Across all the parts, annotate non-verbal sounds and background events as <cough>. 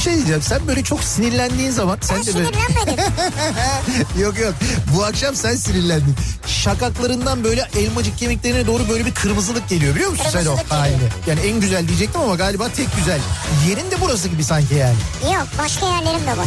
Bir şey diyeceğim. Sen böyle çok sinirlendiğin zaman sen Ben de böyle <laughs> yok yok. Bu akşam sen sinirlendin. Şakaklarından böyle elmacık kemiklerine doğru böyle bir kırmızılık geliyor biliyor musun sen o Kırmızılık geliyor. Yani en güzel diyecektim ama galiba tek güzel. Yerin de burası gibi sanki yani. Yok başka yerlerim de var.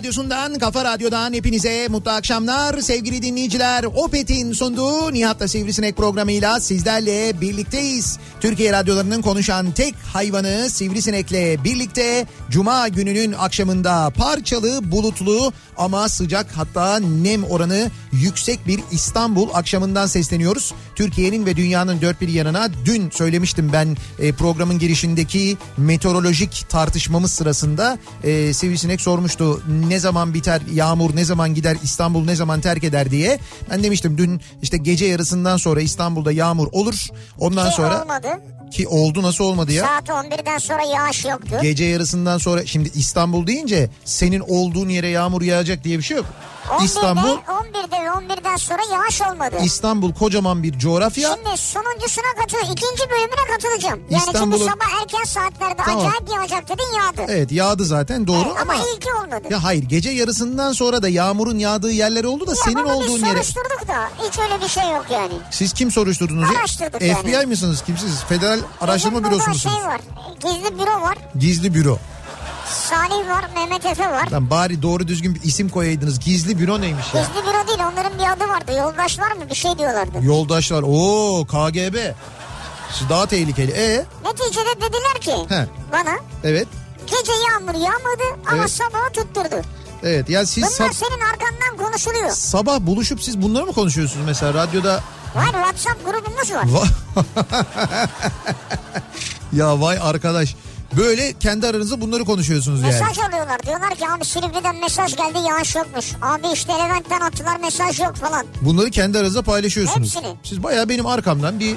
radyosundan, kafa radyodan hepinize mutlu akşamlar. Sevgili dinleyiciler, Opet'in sunduğu Nihat'la Sivrisinek programıyla sizlerle birlikteyiz. Türkiye radyolarının konuşan tek hayvanı Sivrisinek'le birlikte Cuma gününün akşamında parçalı, bulutlu ama sıcak hatta nem oranı yüksek bir İstanbul akşamından sesleniyoruz. Türkiye'nin ve dünyanın dört bir yanına dün söylemiştim ben e, programın girişindeki meteorolojik tartışmamız sırasında e, Sivrisinek sormuştu ne zaman biter yağmur ne zaman gider İstanbul ne zaman terk eder diye. Ben demiştim dün işte gece yarısından sonra İstanbul'da yağmur olur. Ondan Ki sonra olmadı. ki oldu nasıl olmadı ya? Saat 11'den sonra yağış yoktu. Gece yarısından sonra şimdi İstanbul deyince senin olduğun yere yağmur yağacak diye bir şey yok. 11'de, İstanbul 11'de ve 11'den sonra yağış olmadı. İstanbul kocaman bir coğrafya. Şimdi sonuncusuna katıl, ikinci bölümüne katılacağım. Yani İstanbul'u- şimdi sabah erken saatlerde Tamam. acayip yağacak dedin yağdı. Evet yağdı zaten doğru Evet, ama, ama ilki olmadı. ya hayır gece yarısından sonra da yağmurun yağdığı yerler oldu da Ya senin olduğun yere. soruşturduk da hiç öyle bir şey yok yani. Siz kim soruşturdunuz? Araştırdık FBI yani. misiniz? Kimsiniz? Federal Araştırma Bizim Bürosu musunuz? şey var, gizli büro var, Gizli büro. Salih var, Mehmet Efe var. Lan bari doğru düzgün bir isim koyaydınız. Gizli büro neymiş ya? Gizli büro değil onların bir adı vardı. Yoldaşlar mı bir şey diyorlardı. Yoldaşlar. Oo KGB. Siz daha tehlikeli. E Neticede dediler ki He. bana evet. gece yağmur yağmadı ama Evet. sabahı tutturdu. Evet ya siz Bunlar sab- senin arkandan konuşuluyor. sabah buluşup siz bunları mı konuşuyorsunuz mesela radyoda? Var WhatsApp grubumuz var. Va- <laughs> ya vay arkadaş. Böyle kendi aranızda bunları konuşuyorsunuz yani. Mesaj alıyorlar. Diyorlar ki abi Silivri'den mesaj geldi yağış yokmuş. Abi işte Levent'ten attılar mesaj yok falan. Bunları kendi aranızda paylaşıyorsunuz. Hepsini. Siz bayağı benim arkamdan bir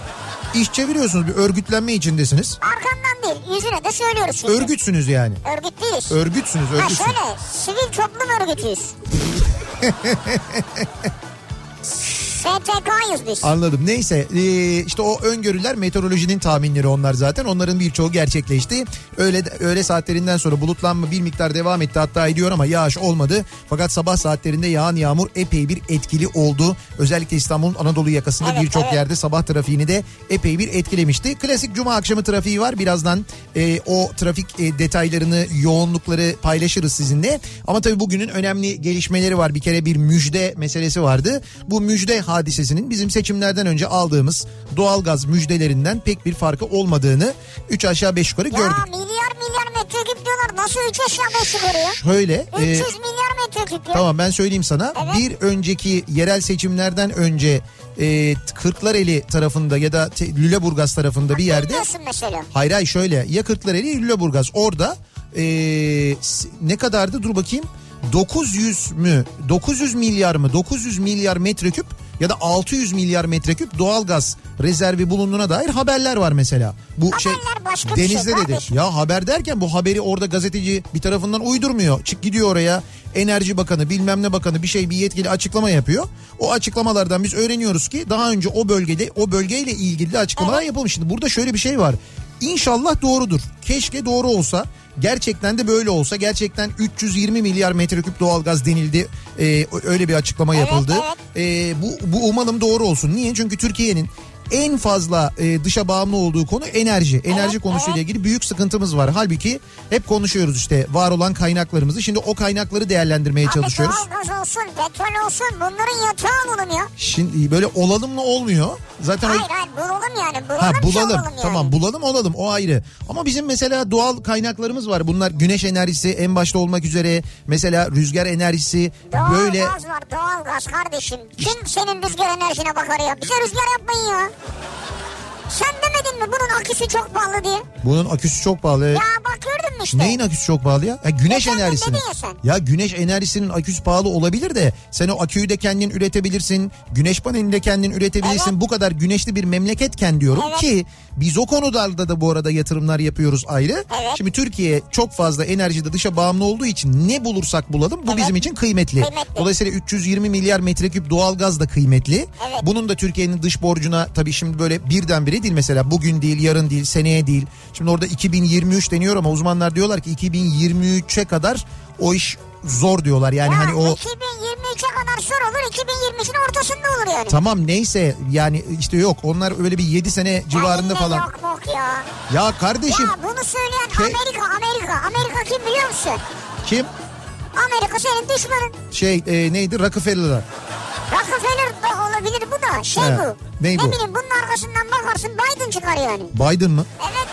iş çeviriyorsunuz. Bir örgütlenme içindesiniz. Arkandan değil yüzüne de söylüyoruz şimdi. Örgütsünüz yani. Örgüt değiliz. Örgütsünüz, Ha örgütsünüz. şöyle sivil toplum örgütüyüz. <laughs> STK'yız biz. Anladım. Neyse ee, işte o öngörüler meteorolojinin tahminleri onlar zaten. Onların birçoğu gerçekleşti. Öyle öğle saatlerinden sonra bulutlanma bir miktar devam etti hatta ediyor ama yağış olmadı. Fakat sabah saatlerinde yağan yağmur epey bir etkili oldu. Özellikle İstanbul'un Anadolu yakasında Evet, birçok evet. yerde sabah trafiğini de epey bir etkilemişti. Klasik cuma akşamı trafiği var. Birazdan e, o trafik e, detaylarını, yoğunlukları paylaşırız sizinle. Ama tabii bugünün önemli gelişmeleri var. Bir kere bir müjde meselesi vardı. Bu müjde hadisesinin bizim seçimlerden önce aldığımız doğalgaz müjdelerinden pek bir farkı olmadığını 3 aşağı 5 yukarı Ya gördük. milyar milyar metreküp diyorlar. Nasıl 3 aşağı 5 yukarı ya? Şöyle 300 e, milyar metreküp ya. Tamam ben söyleyeyim sana. Evet. Bir önceki yerel seçimlerden önce e, Kırklareli tarafında ya da Lüleburgaz tarafında bir yerde mesela. Hayır hayır şöyle ya Kırklareli ya Lüleburgaz orada s- ne kadardı dur bakayım 900 mü 900 milyar mı 900 milyar metreküp ya da 600 milyar metreküp doğalgaz rezervi bulunduğuna dair haberler var mesela. Bu Haberler başka bir şey denizde dedi. kardeşim. Ya haber derken bu haberi orada gazeteci bir tarafından uydurmuyor. Çık gidiyor oraya. Enerji Bakanı bilmem ne bakanı bir şey bir yetkili açıklama yapıyor. O açıklamalardan biz öğreniyoruz ki daha önce o bölgede o bölgeyle ilgili de açıklamalar yapılmış. Şimdi burada şöyle bir şey var. İnşallah doğrudur. Keşke doğru olsa. Gerçekten de böyle olsa gerçekten 320 milyar metreküp doğalgaz denildi. Ee, öyle bir açıklama Evet, yapıldı. evet. Ee, bu, bu umalım doğru olsun. Niye? Çünkü Türkiye'nin en fazla e, dışa bağımlı olduğu konu enerji. Enerji konusuyla ilgili büyük sıkıntımız var. Halbuki hep konuşuyoruz işte var olan kaynaklarımızı. Şimdi o kaynakları değerlendirmeye Abi çalışıyoruz. doğalgaz olsun, petrol olsun bunların yatağı bulunuyor. Şimdi böyle olalım mı olmuyor. Zaten o Hayır hayır bulalım yani. Bulalım Ha bulalım. olalım yani. Tamam bulalım olalım o ayrı. Ama bizim mesela doğal kaynaklarımız var. Bunlar güneş enerjisi en başta olmak üzere. Mesela rüzgar enerjisi Doğal böyle gaz var doğal gaz kardeşim. Kim senin rüzgar enerjine bakar ya? Bize rüzgar yapmayın ya. Yeah. Sen demedin mi bunun aküsü çok pahalı diye? bunun aküsü çok pahalı. Ya bak gördün mü işte. Neyin aküsü çok pahalı ya? ya güneş Geçen enerjisinin. ya sen. Ya güneş enerjisinin aküsü pahalı olabilir de sen o aküyü de kendin üretebilirsin. Güneş panelini de kendin üretebilirsin. Evet. Bu kadar güneşli bir memleketken diyorum Evet. ki biz o konularda da bu arada yatırımlar yapıyoruz ayrı. Evet. Şimdi Türkiye çok fazla enerjide dışa bağımlı olduğu için ne bulursak bulalım bu Evet. bizim için kıymetli. Kıymetli. Dolayısıyla 320 milyar metreküp doğalgaz da kıymetli. Evet. Bunun da Türkiye'nin dış borcuna tabii şimdi böyle birdenbire değil mesela bugün değil, yarın değil, seneye değil. Şimdi orada 2023 deniyor ama uzmanlar diyorlar ki 2023'e kadar o iş zor diyorlar. Yani ya hani o 2023'e kadar zor olur 2023'ün ortasında olur yani. tamam neyse yani işte yok onlar öyle bir 7 sene civarında Ya falan. Yok yok ya. Ya kardeşim Ya bunu söyleyen Şey- Amerika Amerika. Amerika kim biliyor musun? kim? Amerika senin düşmanın. Şey e, neydi Rockefeller'lar. Rockefeller olabilir bu da. Şey He, bu. ney bu? bileyim bunun arkasından bakarsın Biden çıkar yani. Biden mı? Evet.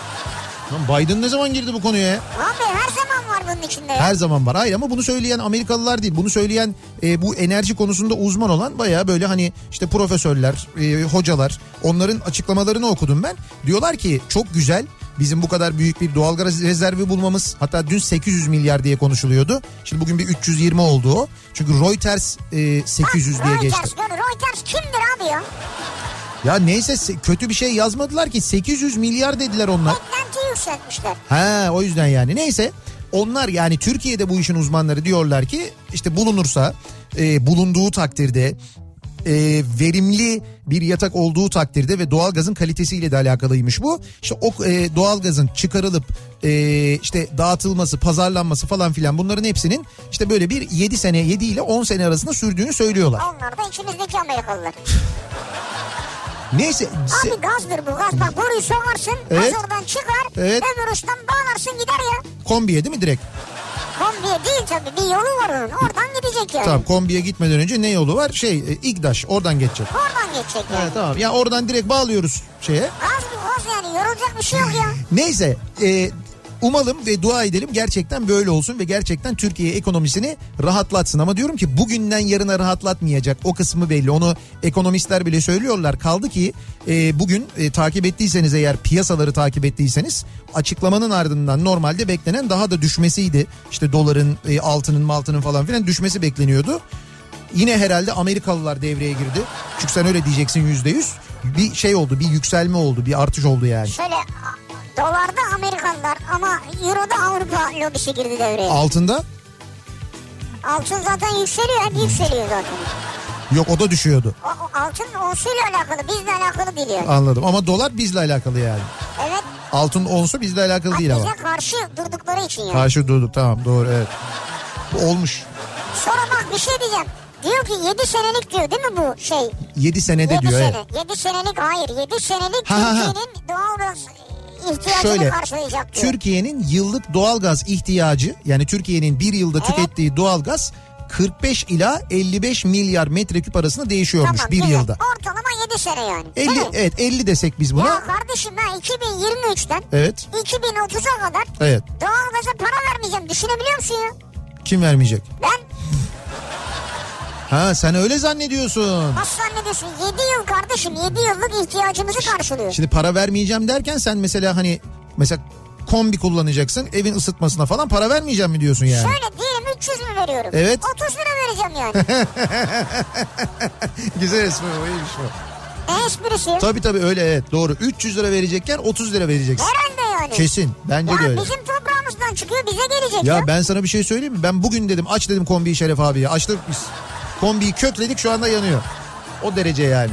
Lan Biden ne zaman girdi bu konuya ya? Abi her zaman var bunun içinde. ya. Her zaman var. Hayır ama bunu söyleyen Amerikalılar değil. Bunu söyleyen e, bu enerji konusunda uzman olan baya böyle hani işte profesörler, e, hocalar onların açıklamalarını okudum ben. Diyorlar ki çok güzel bizim bu kadar büyük bir doğalgaz rezervi bulmamız. Hatta dün 800 milyar diye konuşuluyordu. Şimdi bugün bir 320 oldu o. Çünkü Reuters e, 800 diye Reuters, geçti. Reuters kimdir abi ya? Ya neyse se- kötü bir şey yazmadılar ki 800 milyar dediler onlar. Beklenti yükseltmişler. Ha o yüzden yani neyse onlar yani Türkiye'de bu işin uzmanları diyorlar ki işte bulunursa e, bulunduğu takdirde e, verimli bir yatak olduğu takdirde ve doğalgazın kalitesiyle de alakalıymış bu. İşte o e, doğalgazın çıkarılıp e, işte dağıtılması, pazarlanması falan filan bunların hepsinin işte böyle bir 7 sene 7 ile 10 sene arasında sürdüğünü söylüyorlar. Onlar da içimizdeki Amerikalılar. <laughs> Neyse se- Abi gazdır bu gaz. Bak boruyu sokarsın. Evet. Gaz oradan çıkar. Evet. Öbür uçtan bağlarsın gider ya. kombiye değil mi direkt? Kombiye değil tabii bir yolu var onun. Oradan gidecek yani. Tamam kombiye gitmeden önce ne yolu var? Şey e, İGDAŞ oradan geçecek. Oradan geçecek yani. Evet tamam. Ya oradan direkt bağlıyoruz şeye. Gaz bu gaz yani yorulacak bir şey yok ya. Neyse e, umalım ve dua edelim gerçekten böyle olsun ve gerçekten Türkiye ekonomisini rahatlatsın. Ama diyorum ki bugünden yarına rahatlatmayacak o kısmı belli. Onu ekonomistler bile söylüyorlar. Kaldı ki e, bugün e, takip ettiyseniz eğer piyasaları takip ettiyseniz açıklamanın ardından normalde beklenen daha da düşmesiydi. İşte doların, e, altının, maltının falan filan düşmesi bekleniyordu. Yine herhalde Amerikalılar devreye girdi. Çünkü sen öyle diyeceksin yüzde yüz. Bir şey oldu, bir yükselme oldu, bir artış oldu yani. Şöyle dolarda Amerikalılar ama Euro'da Avrupa lobisi girdi devreye. Altında Altın zaten yükseliyor hep yükseliyor zaten. yok o da düşüyordu. O, o altın onsuyla alakalı bizle alakalı değil yani. Anladım ama dolar bizle alakalı yani. Evet. Altın onsu bizle alakalı değil bize ama. karşı durdukları için yani. Karşı durduk tamam doğru evet. Olmuş. Sonra bak bir şey diyeceğim. Diyor ki 7 senelik diyor değil mi bu şey? 7 senede 7 diyor sene. evet. 7 senelik hayır 7 senelik Ha. Türkiye'nin doğalgaz ihtiyacını Şöyle karşılayacak diyor. Türkiye'nin yıllık doğalgaz ihtiyacı yani Türkiye'nin bir yılda tükettiği doğalgaz 45 ila 55 milyar metreküp arasında değişiyormuş Tamam, bir güzel. yılda. Ortalama 7 sene yani. 50 Değil mi? evet 50 desek biz buna. Ya kardeşim ben 2023'ten Evet. 2030'a kadar Evet. doğalgaza para vermeyeceğim. Düşünebiliyor musun ya? Kim vermeyecek? Ben Ha sen öyle zannediyorsun. nasıl zannediyorsun? 7 yıl kardeşim 7 yıllık ihtiyacımızı karşılıyor. Şimdi para vermeyeceğim derken sen mesela hani mesela kombi kullanacaksın. Evin ısıtmasına falan para vermeyeceğim mi diyorsun yani? Şöyle diyelim 300 mü veriyorum? Evet. 30 lira vereceğim yani. <laughs> Güzel espri o iyiymiş o. ne esprisi? Tabii tabii öyle evet doğru. 300 lira verecekken 30 lira vereceksin. Herhalde yani. Kesin bence ya de öyle. bizim toprağımızdan çıkıyor bize gelecek ya. Ya ben sana bir şey söyleyeyim mi? Ben bugün dedim aç dedim kombiyi Şeref abiye. Açtık biz. Kombiyi kökledik şu anda yanıyor. O derece yani.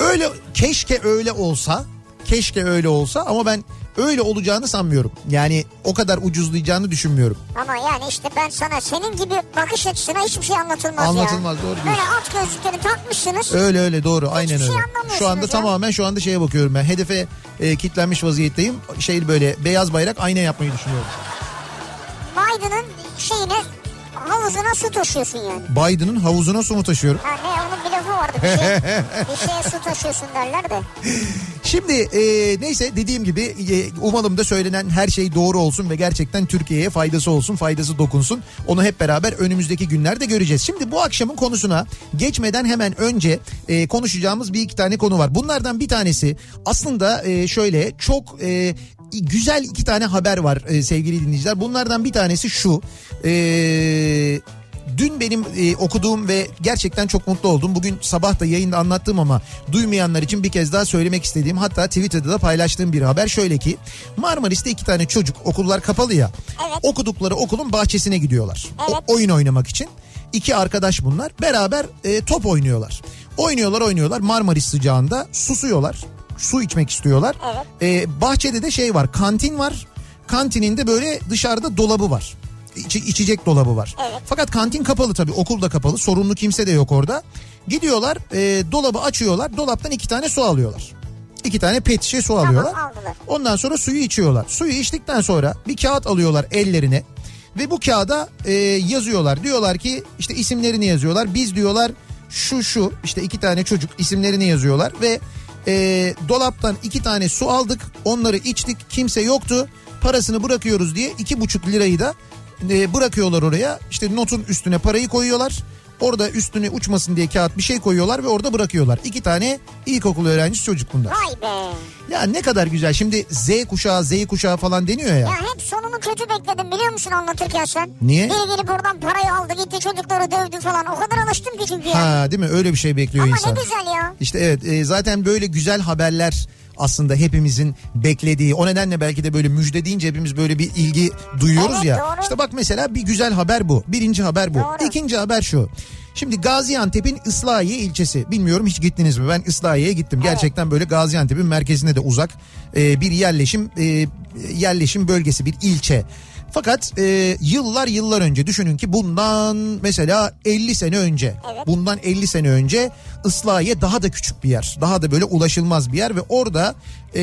Öyle keşke öyle olsa. Keşke öyle olsa ama ben öyle olacağını sanmıyorum. Yani o kadar ucuzlayacağını düşünmüyorum. Ama yani işte ben sana senin gibi bakış açısına hiçbir şey anlatılmaz, Anlatılmaz, ya. doğru Böyle diyorsun. at gözlükleri takmışsınız. Öyle öyle doğru aynen şey öyle. anlamıyorsunuz Şu anda ya. tamamen şu anda şeye bakıyorum ben. Hedefe e, kitlenmiş vaziyetteyim. Şey böyle beyaz bayrak ayna yapmayı düşünüyorum. Biden'ın şeyine havuzuna su taşıyorsun yani. Biden'ın havuzuna su mu taşıyorum? Ha ne onun bir lafı vardı bir şey. <laughs> bir şeye su taşıyorsun derler de. Şimdi e, neyse dediğim gibi e, umalım da söylenen her şey doğru olsun ve gerçekten Türkiye'ye faydası olsun, faydası dokunsun. Onu hep beraber önümüzdeki günlerde göreceğiz. Şimdi bu akşamın konusuna geçmeden hemen önce e, konuşacağımız bir iki tane konu var. Bunlardan bir tanesi aslında e, şöyle çok e, güzel iki tane haber var e, sevgili dinleyiciler. Bunlardan bir tanesi şu. E, Dün benim e, okuduğum ve gerçekten çok mutlu oldum. Bugün sabah da yayında anlattım ama duymayanlar için bir kez daha söylemek istediğim hatta Twitter'da da paylaştığım bir haber şöyle ki Marmaris'te iki tane çocuk okullar kapalı ya Evet. okudukları okulun bahçesine gidiyorlar. O- Evet. oyun oynamak için. İki arkadaş bunlar beraber e, top oynuyorlar. Oynuyorlar oynuyorlar Marmaris sıcağında susuyorlar. Su içmek istiyorlar. Evet. E, bahçede de şey var kantin var. Kantininde böyle dışarıda dolabı var. İçi, içecek dolabı var. Evet. Fakat kantin kapalı tabii okul da kapalı sorunlu kimse de yok orada. Gidiyorlar e, dolabı açıyorlar dolaptan iki tane su alıyorlar. İki tane pet şişe su alıyorlar. aldılar. Ondan sonra suyu içiyorlar. Suyu içtikten sonra bir kağıt alıyorlar ellerine. Ve bu kağıda e, yazıyorlar. Diyorlar ki işte isimlerini yazıyorlar. Biz diyorlar şu şu işte iki tane çocuk isimlerini yazıyorlar. Ve e, dolaptan iki tane su aldık. Onları içtik kimse yoktu. Parasını bırakıyoruz diye iki buçuk lirayı da e, bırakıyorlar oraya. İşte notun üstüne parayı koyuyorlar. Orada üstüne uçmasın diye kağıt bir şey koyuyorlar ve orada bırakıyorlar. İki tane ilkokul öğrencisi çocuk bunlar. Vay be. Ya ne kadar güzel. Şimdi Z kuşağı, Z kuşağı falan deniyor ya. Ya hep sonunu kötü bekledim biliyor musun anlatırken sen? Niye? Biri gelip oradan parayı aldı gitti çocukları dövdü falan. O kadar alıştım ki çünkü ya. Ha değil mi? Öyle bir şey bekliyor Ama insan. ne güzel ya. İşte evet e, zaten böyle güzel haberler aslında hepimizin beklediği. O nedenle belki de böyle müjde deyince hepimiz böyle bir ilgi duyuyoruz Evet, ya. doğru. İşte bak mesela bir güzel haber bu. Birinci haber bu. Doğru. İkinci haber şu. Şimdi Gaziantep'in Islahiye ilçesi. Bilmiyorum hiç gittiniz mi? Ben Islahiye'ye gittim. Gerçekten böyle Gaziantep'in merkezine de uzak e, bir yerleşim e, yerleşim bölgesi, bir ilçe. Fakat e, yıllar yıllar önce düşünün ki bundan mesela 50 sene önce Evet. bundan 50 sene önce Islahiye daha da küçük bir yer. Daha da böyle ulaşılmaz bir yer ve orada e,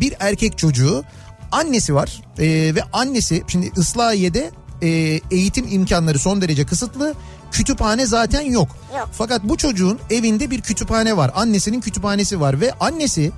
bir erkek çocuğu annesi var E, ve annesi şimdi Islahiye'de e, eğitim imkanları son derece kısıtlı. Kütüphane zaten yok. Yok. Fakat bu çocuğun evinde bir kütüphane var. Annesinin kütüphanesi var ve annesi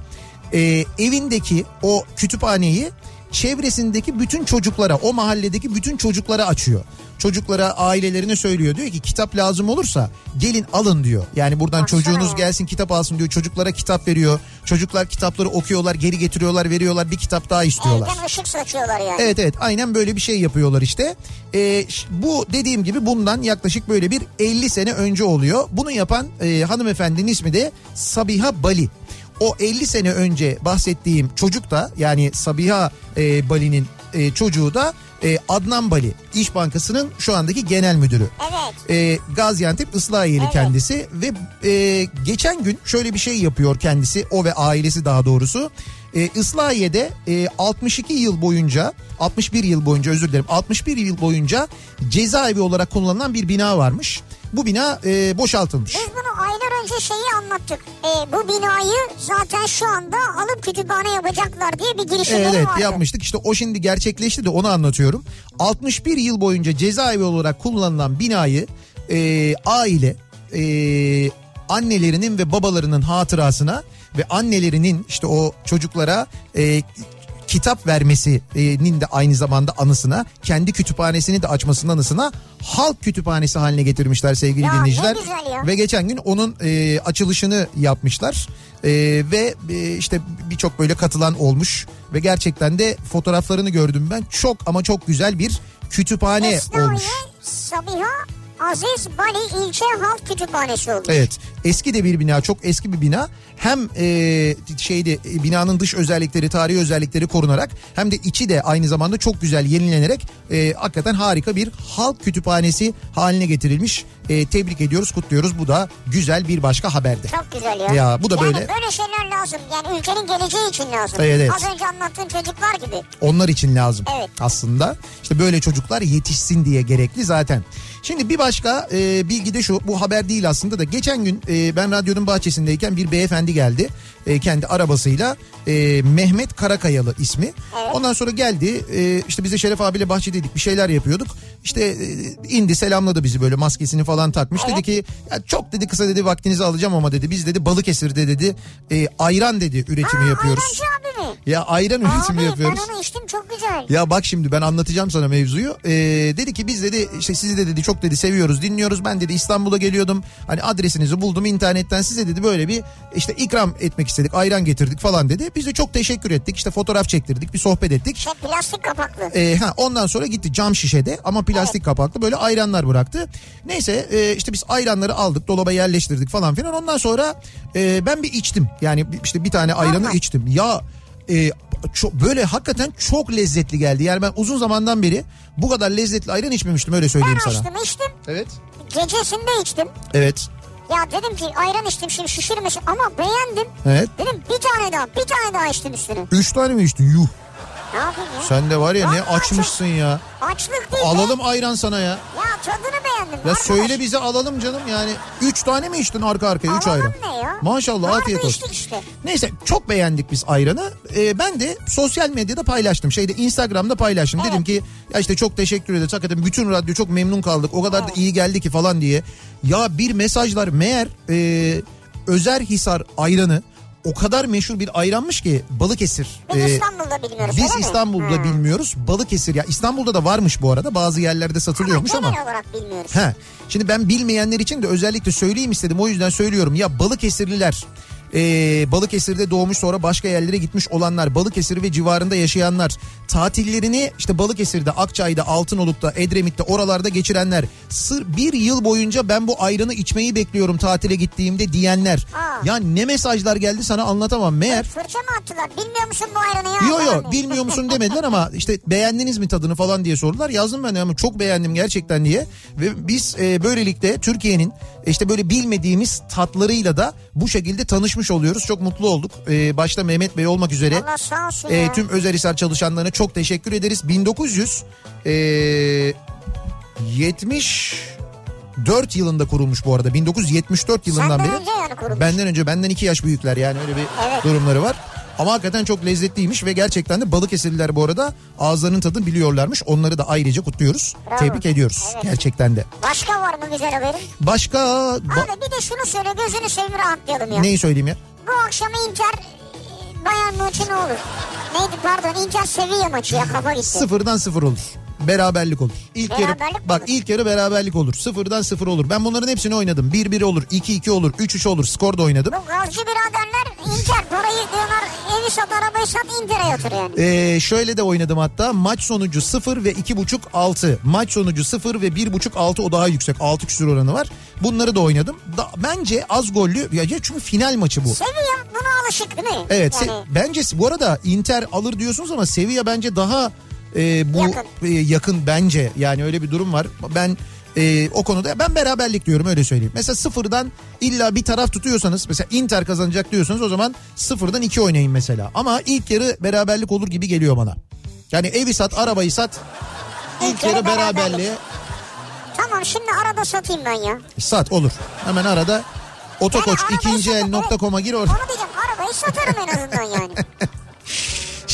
e, evindeki o kütüphaneyi çevresindeki bütün çocuklara, o mahalledeki bütün çocuklara açıyor. Çocuklara, ailelerine söylüyor. Diyor ki kitap lazım olursa gelin alın diyor. Yani buradan Baksana çocuğunuz ya. gelsin kitap alsın diyor. Çocuklara kitap veriyor. Çocuklar kitapları okuyorlar, geri getiriyorlar, veriyorlar. Bir kitap daha istiyorlar. Evden ışık saçıyorlar yani. Evet evet aynen böyle bir şey yapıyorlar işte. Ee, bu dediğim gibi bundan yaklaşık böyle bir 50 sene önce oluyor. Bunu yapan e, hanımefendinin ismi de Sabiha Bali. O 50 sene önce bahsettiğim çocuk da yani Sabiha e, Bali'nin e, çocuğu da e, Adnan Bali. İş Bankası'nın şu andaki genel müdürü. Evet. E, Gaziantep Islahiyeli Evet. kendisi ve e, geçen gün şöyle bir şey yapıyor kendisi o ve ailesi daha doğrusu. E, Islahiye'de e, 62 yıl boyunca 61 yıl boyunca özür dilerim 61 yıl boyunca cezaevi olarak kullanılan bir bina varmış. Bu bina e, boşaltılmış. Biz bunu önce şeyi anlattık. Ee, bu binayı zaten şu anda alıp kütüphane yapacaklar diye bir girişimleri Evet vardı. yapmıştık işte o şimdi gerçekleşti de onu anlatıyorum. 61 yıl boyunca cezaevi olarak kullanılan binayı e, aile e, annelerinin ve babalarının hatırasına ve annelerinin işte o çocuklara e, kitap vermesinin de aynı zamanda anısına kendi kütüphanesini de açmasının anısına halk kütüphanesi haline getirmişler sevgili Ya dinleyiciler. Ve geçen gün onun e, açılışını yapmışlar. E, ve e, işte birçok böyle katılan olmuş ve gerçekten de fotoğraflarını gördüm ben. Çok ama çok güzel bir kütüphane Esnaiye olmuş. Sabiha Aziz Bali İlçe Halk Kütüphanesi olmuş. Evet eski de bir bina çok eski bir bina hem e, şeyde e, binanın dış özellikleri tarihi özellikleri korunarak hem de içi de aynı zamanda çok güzel yenilenerek e, hakikaten harika bir halk kütüphanesi haline getirilmiş. E, tebrik ediyoruz kutluyoruz bu da güzel bir başka haberdi. Çok güzel ya. Ya, bu da yani böyle- böyle şeyler lazım. Yani ülkenin geleceği için lazım. Evet, evet. Az önce anlattığın çocuklar gibi. Onlar için lazım Evet. aslında. İşte böyle çocuklar yetişsin diye gerekli zaten. Şimdi bir başka e, bilgi de şu bu haber değil aslında da geçen gün e, ben radyonun bahçesindeyken bir beyefendi geldi e, kendi arabasıyla e, Mehmet Karakayalı ismi. Ondan sonra geldi e, işte biz de Şeref abiyle bahçedeydik bir şeyler yapıyorduk. İşte e, indi selamladı bizi böyle maskesini falan takmış. Dedi ki ya çok dedi kısa dedi vaktinizi alacağım ama dedi biz dedi Balıkesir'de dedi e, ayran dedi üretimi Ha, yapıyoruz. Ayrancı abi mi? Ya ayran üretimi Abi yapıyoruz. ben onu içtim çok güzel. Ya bak şimdi ben anlatacağım sana mevzuyu. Ee, dedi ki biz dedi işte sizi de dedi çok dedi seviyoruz dinliyoruz. Ben dedi İstanbul'a geliyordum. Hani adresinizi buldum internetten size dedi böyle bir işte ikram etmek istedik. Ayran getirdik falan dedi. Biz de çok teşekkür ettik. İşte fotoğraf çektirdik bir sohbet ettik. Şey plastik kapaklı. Ee, ha, ondan sonra gitti cam şişede ama plastik kapaklı böyle ayranlar bıraktı. Neyse e, işte biz ayranları aldık dolaba yerleştirdik falan filan. Ondan sonra e, ben bir içtim. Yani işte bir tane ayranı Normal. içtim. Ya e, çok, böyle hakikaten çok lezzetli geldi. Yani ben uzun zamandan beri bu kadar lezzetli ayran içmemiştim öyle söyleyeyim Ben sana. içtim içtim. Evet. Gecesinde içtim. Evet. Ya dedim ki ayran içtim şimdi şişirmiş ama beğendim. Evet. Dedim bir tane daha bir tane daha içtim üstüne. Üç tane mi içtin? Yuh. Ne yapayım ya? Sen de var ya ne Vallahi açmışsın ya. Açlık değil. Alalım ayran sana ya. Ya tadını beğendim. Ya arkadaş. söyle bize alalım canım yani. Üç tane mi içtin arka arkaya? Üç Alalım ayran. ne ya? Maşallah Vardı afiyet olsun. işte. Neyse çok beğendik biz ayranı. Ee, ben de sosyal medyada paylaştım. Şeyde Instagram'da paylaştım. Evet. Dedim ki ya işte çok teşekkür ederiz. Hakikaten bütün radyo çok memnun kaldık. O kadar da iyi geldi ki falan diye. Ya bir mesajlar meğer e, Özerhisar ayranı o kadar meşhur bir ayranmış ki Balıkesir. Biz e, İstanbul'da bilmiyoruz. biz öyle mi? İstanbul'da Ha. bilmiyoruz. Balıkesir ya İstanbul'da da varmış bu arada. Bazı yerlerde satılıyormuş ama. Genel olarak bilmiyoruz. He. Şimdi ben bilmeyenler için de özellikle söyleyeyim istedim. O yüzden söylüyorum. Ya Balıkesirliler, e, Balıkesir'de doğmuş sonra başka yerlere gitmiş olanlar, Balıkesir ve civarında yaşayanlar, tatillerini işte Balıkesir'de, Akçay'da, Altınoluk'ta, Edremit'te oralarda geçirenler, sır bir yıl boyunca ben bu ayranı içmeyi bekliyorum tatile gittiğimde diyenler. Aa. Ya ne mesajlar geldi sana anlatamam. Meğer Fırça mı attılar? Bilmiyor musun bu ayranı ya? Yo Falan yo diye. bilmiyor musun <laughs> demediler ama işte beğendiniz mi tadını falan diye sordular. Yazdım ben ama çok beğendim gerçekten diye. Ve biz e, böylelikle Türkiye'nin işte böyle bilmediğimiz tatlarıyla da bu şekilde tanışmış oluyoruz. Çok mutlu olduk. E, başta Mehmet Bey olmak üzere. E, tüm Özelhisar çalışanlarına çok teşekkür ederiz. 1900 e, 74 yılında kurulmuş bu arada. 1974 yılından Senden beri. önce yani kurulmuş. Benden önce benden iki yaş büyükler yani öyle bir Evet. durumları var. Ama hakikaten çok lezzetliymiş ve gerçekten de Balıkesirliler bu arada ağızlarının tadını biliyorlarmış. Onları da ayrıca kutluyoruz. Bravo. Tebrik ediyoruz Evet. gerçekten de. Başka var mı güzel haberin? Başka ba- Abi bir de şunu söyle gözünü seveyim rahatlayalım ya. neyi söyleyeyim ya? Bu akşam Inter Bayern Münih ne olur? Neydi pardon Inter Sevilla maçı ya kafa gitti. Sıfırdan sıfır olur. Beraberlik olur. İlk Beraberlik yarı mi bak olur? ilk yarı beraberlik olur. Sıfırdan sıfır olur. Ben bunların hepsini oynadım. 1-1 olur, 2-2 olur, 3-3 olur. Skor da oynadım. Bu gazcı biraderler Inter parayı diyorlar evi sat arabayı sat Inter'e yatır yani. Ee, şöyle de oynadım hatta maç sonucu 0 ve 2.5 6 maç sonucu 0 ve 1.5 6 o daha yüksek 6 küsur oranı var bunları da oynadım da, bence az gollü ya çünkü final maçı bu Sevilla buna alışık değil mi? evet se- Yani, bence bu arada Inter alır diyorsunuz ama Sevilla bence daha e, bu Yakın. e, yakın bence yani öyle bir durum var ben e, o konuda ben beraberlik diyorum öyle söyleyeyim. Mesela sıfırdan illa bir taraf tutuyorsanız mesela Inter kazanacak diyorsanız o zaman sıfırdan iki oynayın mesela. Ama ilk yarı beraberlik olur gibi geliyor bana. Yani evi sat arabayı sat ilk İlk yarı yarı beraberlik. beraberliğe Tamam şimdi arada satayım ben ya. sat olur. Hemen arada otokoç Yani ikinci el nokta com'a gir orada. Onu diyeceğim arabayı satarım en azından yani. <laughs>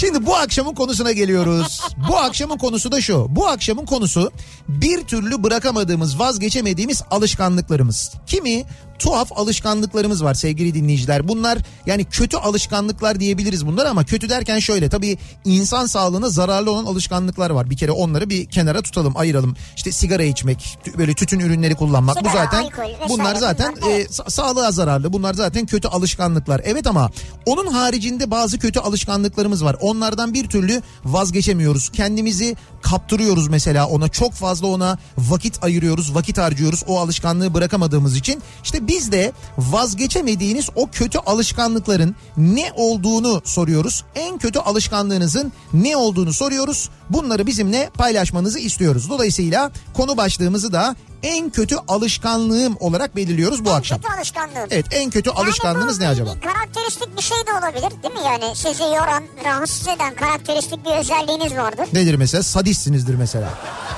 Şimdi bu akşamın konusuna geliyoruz. <laughs> bu akşamın konusu da şu. Bu akşamın konusu bir türlü bırakamadığımız, vazgeçemediğimiz alışkanlıklarımız. Kimi tuhaf alışkanlıklarımız var sevgili dinleyiciler. Bunlar yani kötü alışkanlıklar diyebiliriz bunlar ama kötü derken şöyle tabii insan sağlığına zararlı olan alışkanlıklar var. Bir kere onları bir kenara tutalım, ayıralım. İşte sigara içmek, böyle tütün ürünleri kullanmak bu zaten alkol bunlar zaten bunlar, evet. e, sa- sağlığa zararlı. Bunlar zaten kötü alışkanlıklar. Evet ama onun haricinde bazı kötü alışkanlıklarımız var. Onlardan bir türlü vazgeçemiyoruz. Kendimizi kaptırıyoruz mesela ona. Çok fazla ona vakit ayırıyoruz, vakit harcıyoruz o alışkanlığı bırakamadığımız için. İşte biz de vazgeçemediğiniz o kötü alışkanlıkların ne olduğunu soruyoruz. En kötü alışkanlığınızın ne olduğunu soruyoruz. Bunları bizimle paylaşmanızı istiyoruz. Dolayısıyla konu başlığımızı da en kötü alışkanlığım olarak belirliyoruz bu En akşam. kötü alışkanlığım. Evet en kötü alışkanlığınız Yani ne bu acaba? bir Karakteristik bir şey de olabilir değil mi? Yani sizi yoran, rahatsız eden karakteristik bir özelliğiniz vardır. Nedir mesela? Sadistsinizdir mesela.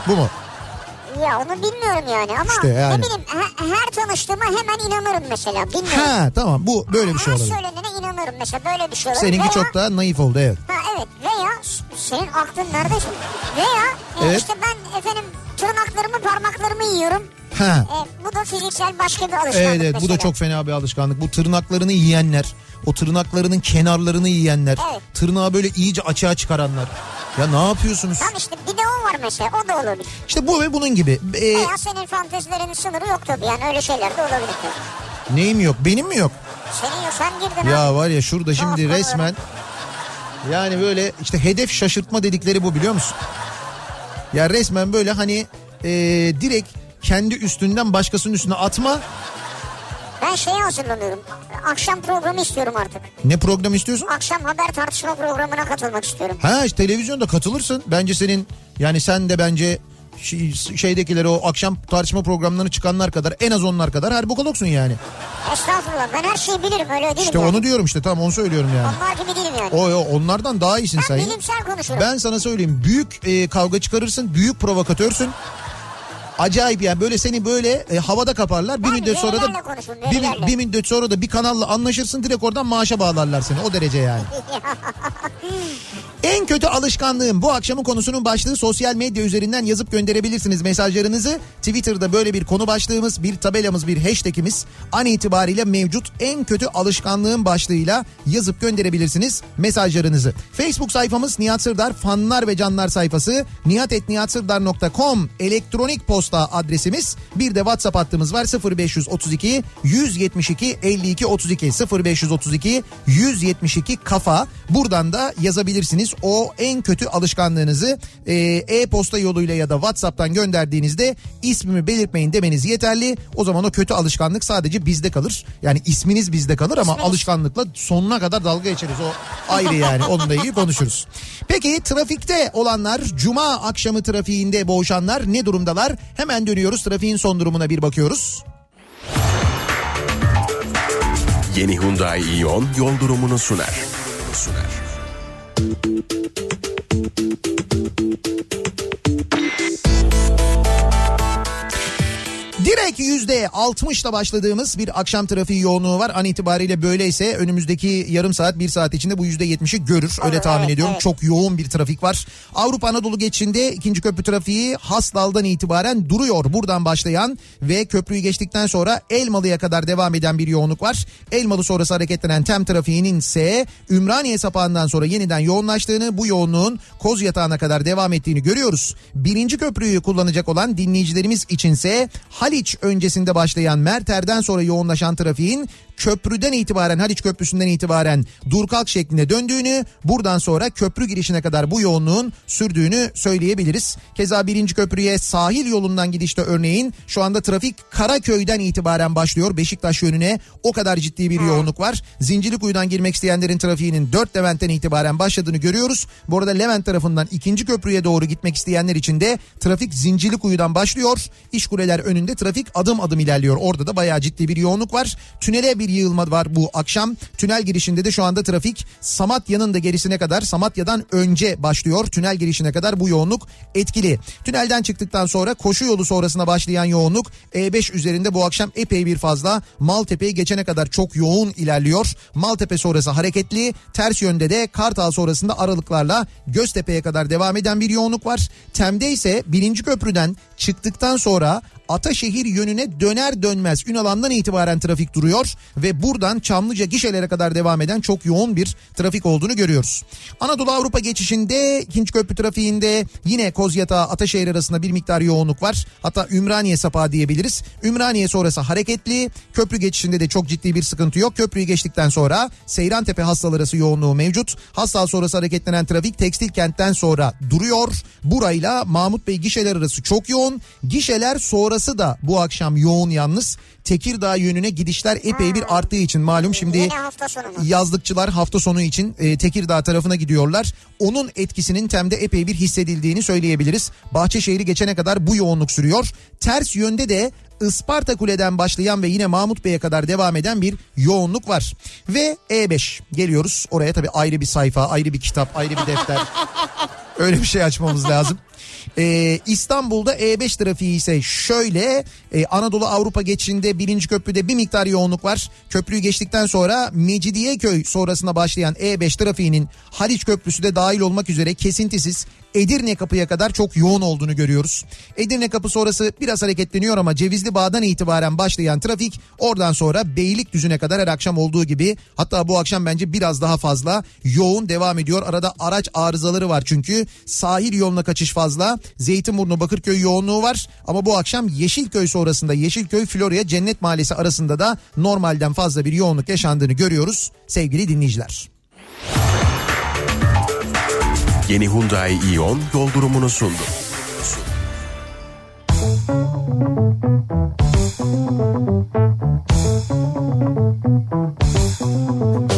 Bu mu? Ya onu bilmiyorum yani ama İşte yani. ne bileyim he- her tanıştığıma hemen inanırım mesela. Bilmiyorum. Ha tamam bu böyle bir şey her olabilir. söylenene inanırım mesela böyle bir şey olabilir. Seninki Veya- çok daha naif oldu evet. Ha evet veya senin aklın nerede şimdi? Veya e, Evet. işte ben efendim tırnaklarımı parmaklarımı yiyorum. Ha. E, bu da fiziksel başka bir alışkanlık Evet, evet bu da çok fena bir alışkanlık. Bu tırnaklarını yiyenler, o tırnaklarının kenarlarını yiyenler, Evet. tırnağı böyle iyice açığa çıkaranlar. Ya ne yapıyorsunuz? Tam işte bir de o var mesela o da olabilir. İşte bu ve bunun gibi. Ee, Veya senin fantezilerinin sınırı yok tabii yani öyle şeyler de olabilir. tabii. neyim yok? Benim mi yok? Senin yok sen girdin Ya abi. var ya şurada şimdi Tamam, resmen yani böyle işte hedef şaşırtma dedikleri bu biliyor musun? Ya resmen böyle hani ee, direkt kendi üstünden başkasının üstüne atma. Ben şeye hazırlanıyorum. Akşam programı istiyorum artık. Ne program istiyorsun? Akşam haber tartışma programına katılmak istiyorum. Ha işte televizyonda katılırsın. Bence senin yani sen de bence şey- şeydekileri o akşam tartışma programlarına çıkanlar kadar en az onlar kadar her bokologsun yani. Estağfurullah ben her şeyi bilirim öyle değilim İşte yani. onu diyorum işte tamam onu söylüyorum yani. Onlar gibi değilim yani. O, o onlardan daha iyisin ben sen. bilimsel konuşurum. Ben sana söyleyeyim büyük e, kavga çıkarırsın, büyük provokatörsün. Acayip yani böyle seni böyle e, havada kaparlar. Bir Ben müddet sonra da bir, bir müddet sonra da bir kanalla anlaşırsın direkt oradan maaşa bağlarlar seni o derece yani. <laughs> En kötü alışkanlığım bu akşamın konusunun başlığı sosyal medya üzerinden yazıp gönderebilirsiniz mesajlarınızı. Twitter'da böyle bir konu başlığımız, bir tabelamız, bir hashtagimiz an itibariyle mevcut. En kötü alışkanlığım başlığıyla yazıp gönderebilirsiniz mesajlarınızı. Facebook sayfamız Nihat Sırdar fanlar ve canlar sayfası nihatetnihatsırdar.com elektronik posta adresimiz. Bir de WhatsApp hattımız var 0532 172 52 32 0532 172 kafa. Buradan da yazabilirsiniz. O en kötü alışkanlığınızı e, e-posta yoluyla ya da WhatsApp'tan gönderdiğinizde ismimi belirtmeyin demeniz yeterli. O zaman o kötü alışkanlık sadece bizde kalır. Yani isminiz bizde kalır ama İsminiz. alışkanlıkla sonuna kadar dalga geçeriz. O ayrı yani onunla ilgili konuşuruz. Peki trafikte olanlar, cuma akşamı trafiğinde boğuşanlar ne durumdalar? Hemen dönüyoruz trafiğin son durumuna bir bakıyoruz. Yeni Hyundai Ion yol durumunu sunar. Sunar. Direkt yüzde 60'la başladığımız bir akşam trafiği yoğunluğu var. An itibariyle böyleyse önümüzdeki yarım saat bir saat içinde bu yüzde 70'i görür. Öyle tahmin ediyorum. evet. Çok yoğun bir trafik var. Avrupa Anadolu geçişinde ikinci köprü trafiği Hasdal'dan itibaren duruyor. Buradan başlayan ve köprüyü geçtikten sonra Elmalı'ya kadar devam eden bir yoğunluk var. Elmalı sonrası hareketlenen TEM trafiğinin ise Ümraniye sapağından sonra yeniden yoğunlaştığını bu yoğunluğun Koz Yatağı'na kadar devam ettiğini görüyoruz. Birinci köprüyü kullanacak olan dinleyicilerimiz içinse Haliç öncesinde başlayan Merter'den sonra yoğunlaşan trafiğin köprüden itibaren Haliç Köprüsü'nden itibaren dur kalk şeklinde döndüğünü buradan sonra köprü girişine kadar bu yoğunluğun sürdüğünü söyleyebiliriz. Keza birinci köprüye sahil yolundan gidişte örneğin şu anda trafik Karaköy'den itibaren başlıyor. Beşiktaş yönüne o kadar ciddi bir yoğunluk var. Zincirlikuyu'dan girmek isteyenlerin trafiğinin 4 Levent'ten itibaren başladığını görüyoruz. Bu arada Levent tarafından ikinci köprüye doğru gitmek isteyenler için de trafik Zincirlikuyu'dan başlıyor. İşkuleler önünde trafik adım adım ilerliyor. Orada da bayağı ciddi bir yoğunluk var. Tünele bir yığılma var bu akşam. Tünel girişinde de şu anda trafik Samatya'nın da gerisine kadar Samatya'dan önce başlıyor. Tünel girişine kadar bu yoğunluk etkili. Tünelden çıktıktan sonra koşu yolu sonrasına başlayan yoğunluk E5 üzerinde bu akşam epey bir fazla. Maltepe'yi geçene kadar çok yoğun ilerliyor. Maltepe sonrası hareketli. Ters yönde de Kartal sonrasında aralıklarla Göztepe'ye kadar devam eden bir yoğunluk var. Tem'de ise birinci köprüden çıktıktan sonra Ataşehir yönüne döner dönmez Ünalan'dan itibaren trafik duruyor ve buradan Çamlıca gişelere kadar devam eden çok yoğun bir trafik olduğunu görüyoruz. Anadolu Avrupa geçişinde ikinci köprü trafiğinde yine Kozyatağı Ataşehir arasında bir miktar yoğunluk var. Hatta Ümraniye sapağı diyebiliriz. Ümraniye sonrası hareketli. Köprü geçişinde de çok ciddi bir sıkıntı yok. Köprüyü geçtikten sonra Seyrantepe Hastal arası yoğunluğu mevcut. Hastal sonrası hareketlenen trafik tekstil kentten sonra duruyor. Burayla Mahmut Bey gişeler arası çok yoğun. Gişeler sonrası da bu akşam yoğun yalnız. Tekirdağ yönüne gidişler epey bir arttığı için malum şimdi hafta yazlıkçılar hafta sonu için e, Tekirdağ tarafına gidiyorlar. Onun etkisinin Tem'de epey bir hissedildiğini söyleyebiliriz. Bahçeşehir'i geçene kadar bu yoğunluk sürüyor. Ters yönde de Isparta Kule'den başlayan ve yine Mahmut Bey'e kadar devam eden bir yoğunluk var. Ve E5 geliyoruz. Oraya tabii ayrı bir sayfa, ayrı bir kitap, ayrı bir defter. <laughs> Öyle bir şey açmamız lazım. Ee, İstanbul'da E5 trafiği ise şöyle e, Anadolu Avrupa geçişinde birinci köprüde bir miktar yoğunluk var. Köprüyü geçtikten sonra Mecidiyeköy sonrasında başlayan E5 trafiğinin Haliç Köprüsü de dahil olmak üzere kesintisiz Edirne kapıya kadar çok yoğun olduğunu görüyoruz. Edirne kapı sonrası biraz hareketleniyor ama Cevizli Bağ'dan itibaren başlayan trafik oradan sonra Beylikdüzü'ne kadar her akşam olduğu gibi hatta bu akşam bence biraz daha fazla yoğun devam ediyor. Arada araç arızaları var çünkü sahil yoluna kaçış fazla. Zeytinburnu Bakırköy yoğunluğu var ama bu akşam Yeşilköy sonrasında Yeşilköy Florya Cennet Mahallesi arasında da normalden fazla bir yoğunluk yaşandığını görüyoruz sevgili dinleyiciler. Yeni Hyundai Ion yol durumunu sundu. Kafa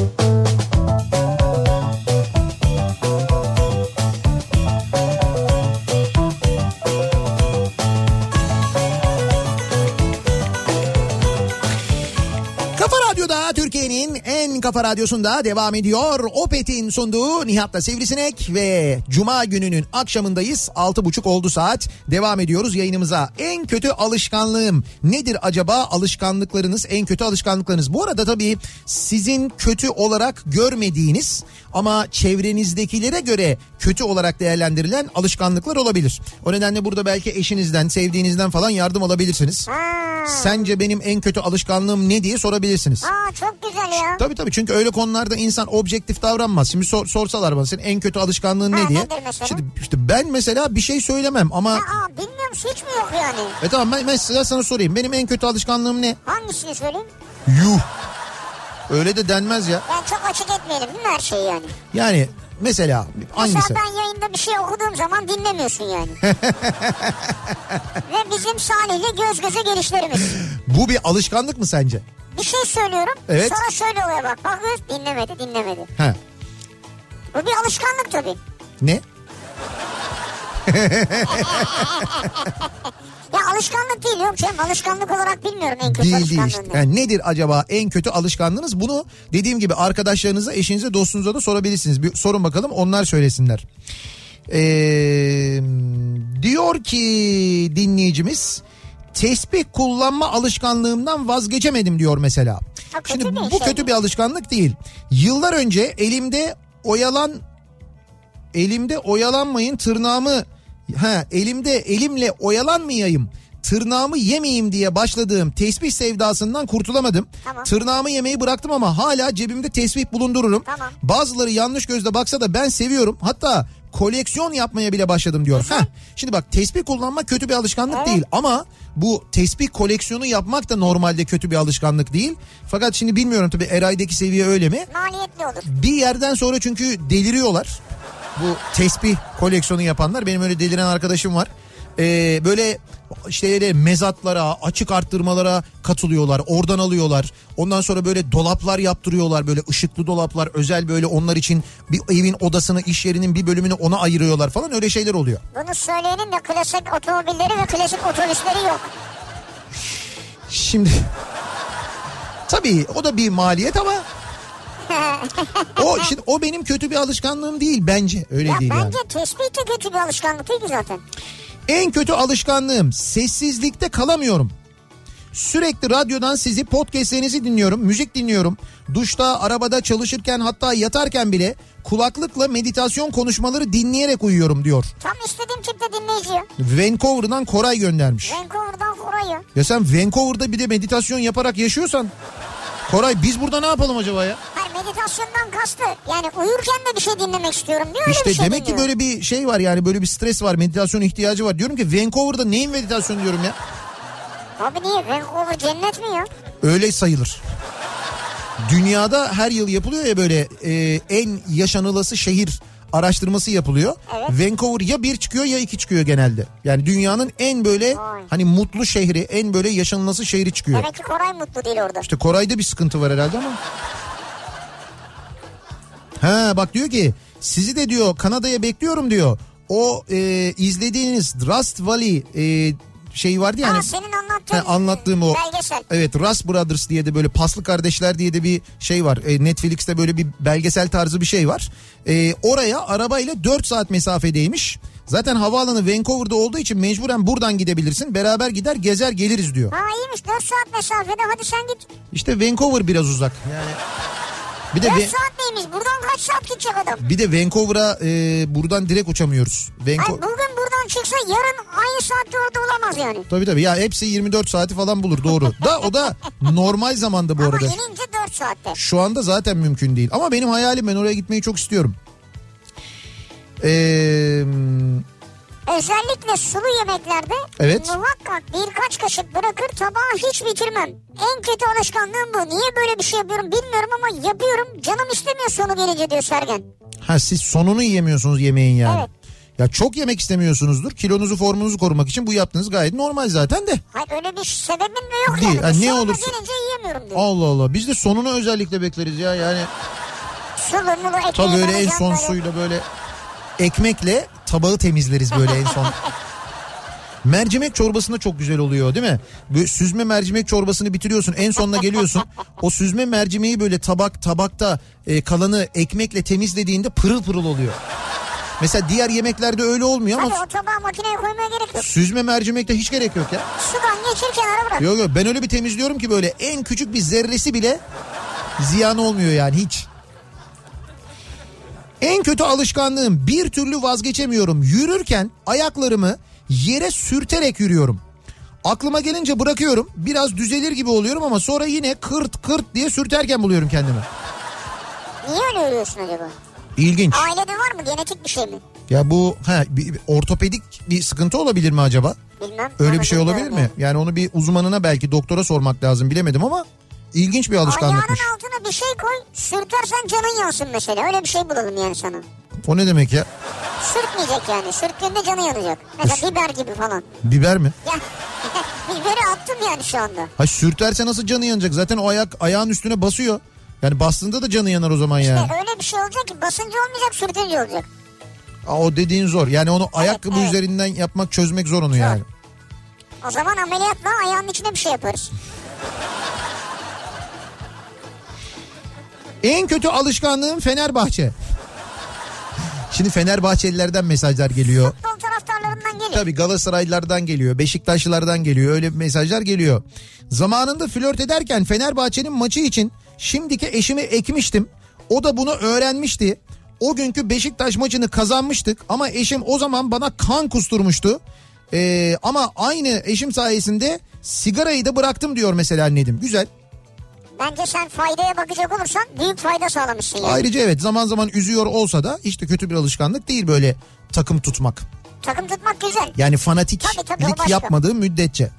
kafa radyosunda devam ediyor. Opet'in sunduğu Nihat'la Sivrisinek ve Cuma gününün akşamındayız. 6.30 oldu saat. Devam ediyoruz yayınımıza. En kötü alışkanlığım nedir acaba? Alışkanlıklarınız, en kötü alışkanlıklarınız. Bu arada tabii sizin kötü olarak görmediğiniz ama çevrenizdekilere göre kötü olarak değerlendirilen alışkanlıklar olabilir. O nedenle burada belki eşinizden, sevdiğinizden falan yardım alabilirsiniz. Sence benim en kötü alışkanlığım ne diye sorabilirsiniz. Aa çok güzel ya. Tabii tabii çünkü öyle konularda insan objektif davranmaz. Şimdi sor- sorsalar bana senin en kötü alışkanlığın Ha, ne diye. Şimdi işte ben mesela bir şey söylemem ama Aa bilmiyorum hiç mi yok yani? e tamam ben mesela sana sorayım. Benim en kötü alışkanlığım ne? Hangisini söyleyeyim? Yuh. Öyle de denmez ya. Ben çok açık etmeyelim değil mi her şeyi yani? Yani mesela hangisi? Mesela ben yayında bir şey okuduğum zaman dinlemiyorsun yani. <laughs> Ve bizim Salih'le göz göze gelişlerimiz. Bu bir alışkanlık mı sence? Bir şey söylüyorum. Evet. Sonra şöyle oluyor bak. Bakıyoruz dinlemedi dinlemedi. He. Bu bir alışkanlık tabii. Ne? Ya alışkanlık değil yok canım. Alışkanlık olarak bilmiyorum en kötü Değil değil işte. Yani nedir acaba en kötü alışkanlığınız? Bunu dediğim gibi arkadaşlarınıza, eşinize, dostunuza da sorabilirsiniz. Bir sorun bakalım onlar söylesinler. Ee, diyor ki dinleyicimiz tesbih kullanma alışkanlığımdan vazgeçemedim diyor mesela. Ha, Şimdi bu şey kötü mi? bir alışkanlık değil. Yıllar önce elimde oyalan elimde oyalanmayın tırnağımı ha elimde elimle oyalanmayayım tırnağımı yemeyeyim diye başladığım tesbih sevdasından kurtulamadım. Tamam. Tırnağımı yemeyi bıraktım ama hala cebimde tesbih bulundururum. Tamam. Bazıları yanlış gözle baksa da ben seviyorum. Hatta koleksiyon yapmaya bile başladım diyor. Heh, şimdi bak tesbih kullanmak kötü bir alışkanlık Evet. değil ama bu tesbih koleksiyonu yapmak da normalde kötü bir alışkanlık değil. Fakat şimdi bilmiyorum tabii Eray'daki seviye öyle mi? Maliyetli olur. Bir yerden sonra çünkü deliriyorlar. Bu tesbih koleksiyonu yapanlar. Benim öyle deliren arkadaşım var. Ee, böyle işte mezatlara, açık arttırmalara katılıyorlar. Oradan alıyorlar. Ondan sonra böyle dolaplar yaptırıyorlar. Böyle ışıklı dolaplar özel böyle onlar için bir evin odasını, iş yerinin bir bölümünü ona ayırıyorlar falan öyle şeyler oluyor. Bunu söyleyenin de klasik otomobilleri ve klasik otobüsleri yok. Şimdi tabii o da bir maliyet ama o şimdi o benim kötü bir alışkanlığım değil bence. Öyle Ya değil yani. bence tespih de kötü bir alışkanlık değil ki zaten. En kötü alışkanlığım sessizlikte kalamıyorum. Sürekli radyodan sizi podcastlerinizi dinliyorum. Müzik dinliyorum. Duşta, arabada, çalışırken hatta yatarken bile kulaklıkla meditasyon konuşmaları dinleyerek uyuyorum diyor. Tam istediğim tipte dinleyici. Vancouver'dan Koray göndermiş. Vancouver'dan Koray ya. Ya sen Vancouver'da bir de meditasyon yaparak yaşıyorsan Koray biz burada ne yapalım acaba ya? Hayır meditasyondan kastı. Yani uyurken de bir şey dinlemek istiyorum diyor. İşte bir şey demek ki dinliyor. böyle bir şey var yani böyle bir stres var meditasyon ihtiyacı var. Diyorum ki Vancouver'da neyin meditasyonu diyorum ya? Abi niye? Vancouver cennet mi ya? Öyle sayılır. Dünyada her yıl yapılıyor ya böyle e, en yaşanılası şehir araştırması yapılıyor. Evet. Vancouver ya bir çıkıyor ya iki çıkıyor genelde. Yani dünyanın en böyle Vay. hani mutlu şehri, en böyle yaşanılası şehri çıkıyor. Demek ki Koray mutlu değil orada. İşte Koray'da bir sıkıntı var herhalde ama. Ha bak diyor ki sizi de diyor Kanada'ya bekliyorum diyor. O e, izlediğiniz Rust Valley e, şey vardı yani. Ha senin anlattığın Ha, anlattığım o. belgesel. Evet Rust Brothers diye de böyle paslı kardeşler diye de bir şey var. E, Netflix'te böyle bir belgesel tarzı bir şey var. E, oraya arabayla 4 saat mesafedeymiş. Zaten havaalanı Vancouver'da olduğu için mecburen buradan gidebilirsin. Beraber gider gezer geliriz diyor. Ha iyiymiş 4 saat mesafede hadi sen git. İşte Vancouver biraz uzak. Yani bir de 4 Ve- saat neymiş buradan kaç saat gidecek adam? bir de Vancouver'a e, buradan direkt uçamıyoruz. Hayır Vancouver bugün buradan çıksa yarın aynı saatte orada olamaz yani. Tabii tabii ya hepsi 24 saati falan bulur doğru. Da o da normal zamanda bu Ama arada. inince 4 saatte. Şu anda zaten mümkün değil. Ama benim hayalim ben oraya gitmeyi çok istiyorum. Ee, Özellikle sulu yemeklerde Evet. muhakkak birkaç kaşık bırakır tabağı hiç bitirmem. En kötü alışkanlığım bu. Niye böyle bir şey yapıyorum bilmiyorum ama yapıyorum. Canım istemiyor sonu gelince diyor Sergen. ha siz sonunu yiyemiyorsunuz yemeğin yani. Evet. Ya çok yemek istemiyorsunuzdur. Kilonuzu formunuzu korumak için bu yaptığınız gayet normal zaten de. Hayır öyle bir sebebim de yok Değil. yani. Ha, ne olursa- yiyemiyorum diyor. Allah Allah biz de sonunu özellikle bekleriz ya yani. Sulu mulu ekmeği Tabii öyle en son böyle. suyla böyle ekmekle tabağı temizleriz böyle en son. <laughs> Mercimek çorbasında çok güzel oluyor değil mi? Böyle süzme mercimek çorbasını bitiriyorsun en sonuna geliyorsun. O süzme mercimeği böyle tabak tabakta e, kalanı ekmekle temizlediğinde pırıl pırıl oluyor. Mesela diğer yemeklerde öyle olmuyor Tabii ama o tabağı makineye koymaya gerek yok. süzme mercimekte hiç gerek yok ya. Sudan geçir kenara bırak. Yok yok ben öyle bir temizliyorum ki böyle en küçük bir zerresi bile ziyan olmuyor yani hiç. En kötü alışkanlığım bir türlü vazgeçemiyorum. Yürürken ayaklarımı yere sürterek yürüyorum. Aklıma gelince bırakıyorum. Biraz düzelir gibi oluyorum ama sonra yine kırt kırt diye sürterken buluyorum kendimi. Niye öyle yürüyorsun acaba? İlginç. Ailede var mı genetik bir şey mi? Ya bu ha, bir, ortopedik bir sıkıntı olabilir mi acaba? Bilmem. Öyle bir şey olabilir mi? Yani onu bir uzmanına belki doktora sormak lazım bilemedim ama ilginç bir alışkanlıkmış. Ayağının altına bir şey koy sürtersen canın yansın mesela. Öyle bir şey bulalım yani sana. O ne demek ya? Sürtmeyecek yani. Sürttüğünde canı yanacak. Mesela biber gibi falan. Biber mi? Ya <laughs> biberi attım yani şu anda. Ha sürterse nasıl canı yanacak? Zaten o ayak ayağın üstüne basıyor. Yani bastığında da canı yanar o zaman yani. İşte öyle bir şey olacak ki basınca olmayacak sürtünce olacak. Aa, o dediğin zor. Yani onu ayakkabı evet. üzerinden yapmak çözmek zor onu yani. O zaman ameliyatla ayağının içine bir şey yaparız. En kötü alışkanlığım Fenerbahçe. Şimdi Fenerbahçelilerden mesajlar geliyor. Futbol taraftarlarından geliyor. Tabii Galatasaraylılardan geliyor, Beşiktaşlılardan geliyor. Öyle mesajlar geliyor. Zamanında flört ederken Fenerbahçe'nin maçı için şimdiki eşimi ekmiştim. O da bunu öğrenmişti. O günkü Beşiktaş maçını kazanmıştık ama eşim o zaman bana kan kusturmuştu. Ee, ama aynı eşim sayesinde sigarayı da bıraktım diyor mesela Nedim. Güzel. Bence sen faydaya bakacak olursan büyük fayda sağlamışsın yani. Ayrıca evet zaman zaman üzüyor olsa da de kötü bir alışkanlık değil böyle takım tutmak. Takım tutmak güzel. Yani fanatiklik Tabii, tabii, yapmadığı müddetçe.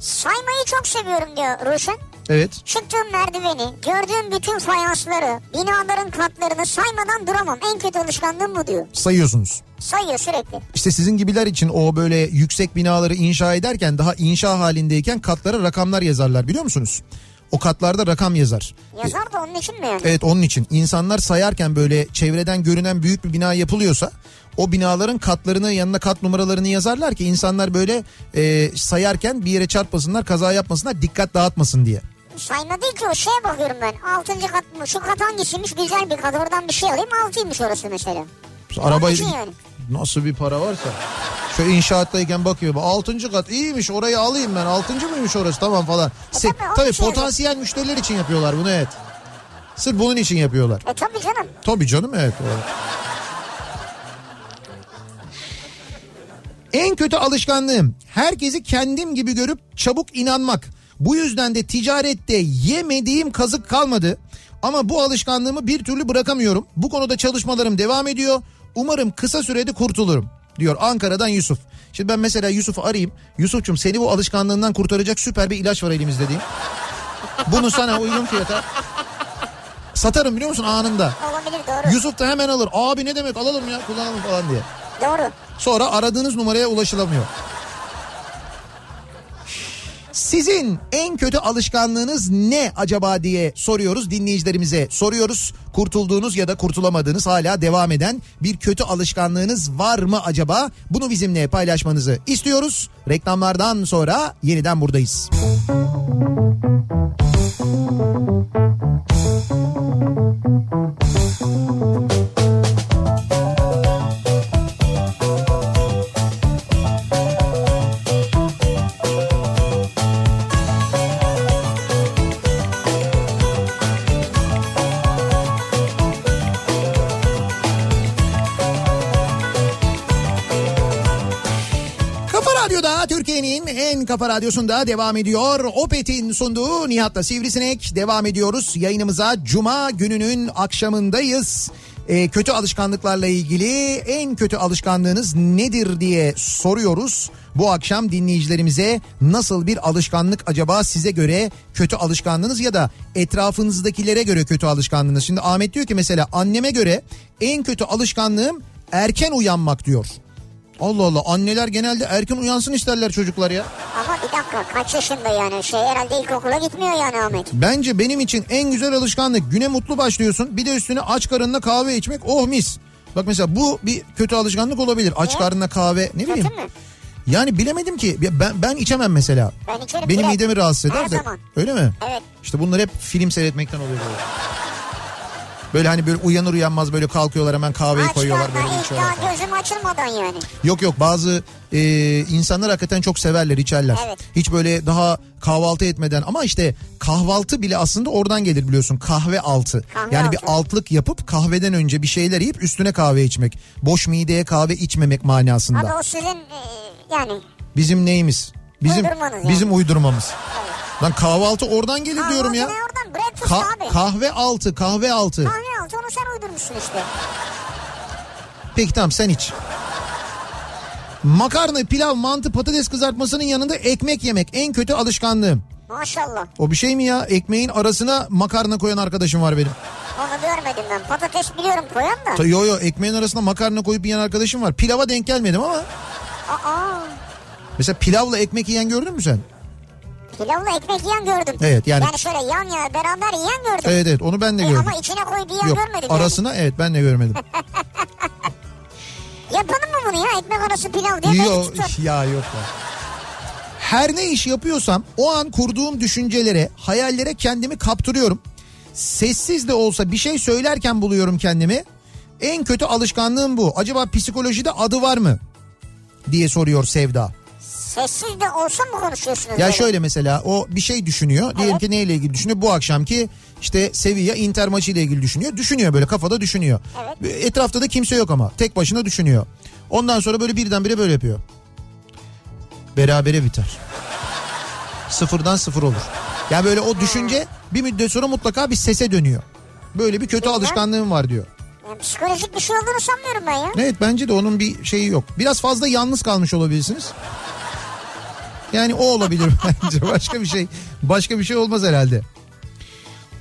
Saymayı çok seviyorum diyor Ruşen. Evet. Çıktığım merdiveni, gördüğüm bütün fayansları, binaların katlarını saymadan duramam. En kötü alışkanlığım bu diyor. sayıyorsunuz. Sayıyor sürekli. İşte sizin gibiler için o böyle yüksek binaları inşa ederken daha inşa halindeyken katlara rakamlar yazarlar biliyor musunuz? O katlarda rakam yazar. Yazar da onun için mi yani? Evet onun için insanlar sayarken böyle çevreden görünen büyük bir bina yapılıyorsa o binaların katlarını yanına kat numaralarını yazarlar ki insanlar böyle e, sayarken bir yere çarpmasınlar kaza yapmasınlar dikkat dağıtmasın diye. Sayma değil ki o şeye bakıyorum ben. Altıncı kat mı? Şu kat hangisiymiş? Güzel bir kat. Oradan bir şey alayım. Altıymış orası mesela. Arabayı yani. nasıl bir para varsa Şu inşaattayken bakıyor. Altıncı kat iyiymiş orayı alayım ben. Altıncı mıymış orası tamam falan. Se- tabii, onun tabii için potansiyel müşteriler için yapıyorlar bunu evet. Sırf bunun için yapıyorlar. E tabii canım. Tabii canım evet. En kötü alışkanlığım herkesi kendim gibi görüp çabuk inanmak. Bu yüzden de ticarette yemediğim kazık kalmadı. Ama bu alışkanlığımı bir türlü bırakamıyorum. Bu konuda çalışmalarım devam ediyor. Umarım kısa sürede kurtulurum diyor Ankara'dan Yusuf. Şimdi ben mesela Yusuf'u arayayım. Yusuf'cum seni bu alışkanlığından kurtaracak süper bir ilaç var elimizde diyeyim. Bunu sana uygun fiyata satarım biliyor musun anında. Olabilir doğru. Yusuf da hemen alır. Abi ne demek alalım ya kullanalım falan diye. Doğru. Sonra aradığınız numaraya ulaşılamıyor. Sizin en kötü alışkanlığınız ne acaba diye soruyoruz dinleyicilerimize. Soruyoruz kurtulduğunuz ya da kurtulamadığınız hala devam eden bir kötü alışkanlığınız var mı acaba? Bunu bizimle paylaşmanızı istiyoruz. Reklamlardan sonra yeniden buradayız. Kafa Türkiye'nin en kafa radyosunda devam ediyor. Opet'in sunduğu Nihat'la Sivrisinek devam ediyoruz. Yayınımıza Cuma gününün akşamındayız. Ee, kötü alışkanlıklarla ilgili en kötü alışkanlığınız nedir diye soruyoruz. Bu akşam dinleyicilerimize nasıl bir alışkanlık acaba size göre kötü alışkanlığınız ya da etrafınızdakilere göre kötü alışkanlığınız. Şimdi Ahmet diyor ki mesela anneme göre en kötü alışkanlığım erken uyanmak diyor. Allah Allah anneler genelde erken uyansın isterler çocuklar ya. Ama bir dakika kaç yaşında yani şey herhalde ilkokula gitmiyor yani Ahmet. Bence benim için en güzel alışkanlık güne mutlu başlıyorsun bir de üstüne aç karınla kahve içmek oh mis. Bak mesela bu bir kötü alışkanlık olabilir aç Ne? karnına kahve ne bileyim. Kötü mü? Yani bilemedim ki ben, ben içemem mesela. Ben içerim Benim midemi rahatsız eder Her de. zaman. Öyle mi? Evet. İşte bunlar hep film seyretmekten oluyor böyle. Hani böyle uyanır uyanmaz böyle kalkıyorlar hemen kahveyi Aç koyuyorlar böyle ilk içiyorlar. daha gözüm açılmadan yani. Yok yok bazı e, insanlar hakikaten çok severler içerler. Evet. Hiç böyle daha kahvaltı etmeden ama işte kahvaltı bile aslında oradan gelir biliyorsun kahve altı. Kahve yani altı. bir altlık yapıp kahveden önce bir şeyler yiyip üstüne kahve içmek. Boş mideye kahve içmemek manasında. Abi o sizin e, yani Bizim neyimiz? Bizim yani. bizim uydurmamız. Lan kahvaltı oradan gelir diyorum ya. Breakfast Ka- abi. kahve altı, kahve altı. Kahve altı onu sen uydurmuşsun işte. Peki tamam sen iç. Makarna, pilav, mantı, patates kızartmasının yanında ekmek yemek en kötü alışkanlığım. Maşallah. O bir şey mi ya? Ekmeğin arasına makarna koyan arkadaşım var benim. Onu görmedim ben. Patates biliyorum koyan da. Ta- Yo yo ekmeğin arasına makarna koyup yiyen arkadaşım var. Pilava denk gelmedim ama. Aa, Mesela pilavla ekmek yiyen gördün mü sen? Pilavla ekmek yiyen gördüm. Evet, yani- Yani şöyle yan yana beraber yiyen gördüm. Evet evet onu ben de E, gördüm. ama içine koydu yiyen Yok görmedim arasına evet ben de görmedim. <laughs> Yapalım mı bunu ya? Ekmek arası pilav diye Yo, belki tutar. ya yok ya. Her ne iş yapıyorsam o an kurduğum düşüncelere, hayallere kendimi kaptırıyorum. Sessiz de olsa bir şey söylerken buluyorum kendimi. En kötü alışkanlığım bu. Acaba psikolojide adı var mı? diye soruyor Sevda. Sessiz de olsa mı konuşuyorsunuz? Ya böyle? şöyle mesela o bir şey düşünüyor. Diyelim Evet. ki neyle ilgili düşünüyor? Bu akşamki işte Sevilla Inter maçı ile ilgili düşünüyor. Düşünüyor böyle kafada düşünüyor. Etrafta da kimse yok ama tek başına düşünüyor. Ondan sonra böyle birdenbire böyle yapıyor. Berabere biter. Sıfırdan sıfır olur. Ya böyle o düşünce bir müddet sonra mutlaka bir sese dönüyor. Böyle bir kötü Bilmem. alışkanlığım var diyor. Yani psikolojik bir şey olduğunu sanmıyorum ben ya. Evet bence de onun bir şeyi yok. Biraz fazla yalnız kalmış olabilirsiniz. Yani o olabilir <laughs> bence. Başka bir şey başka bir şey olmaz herhalde.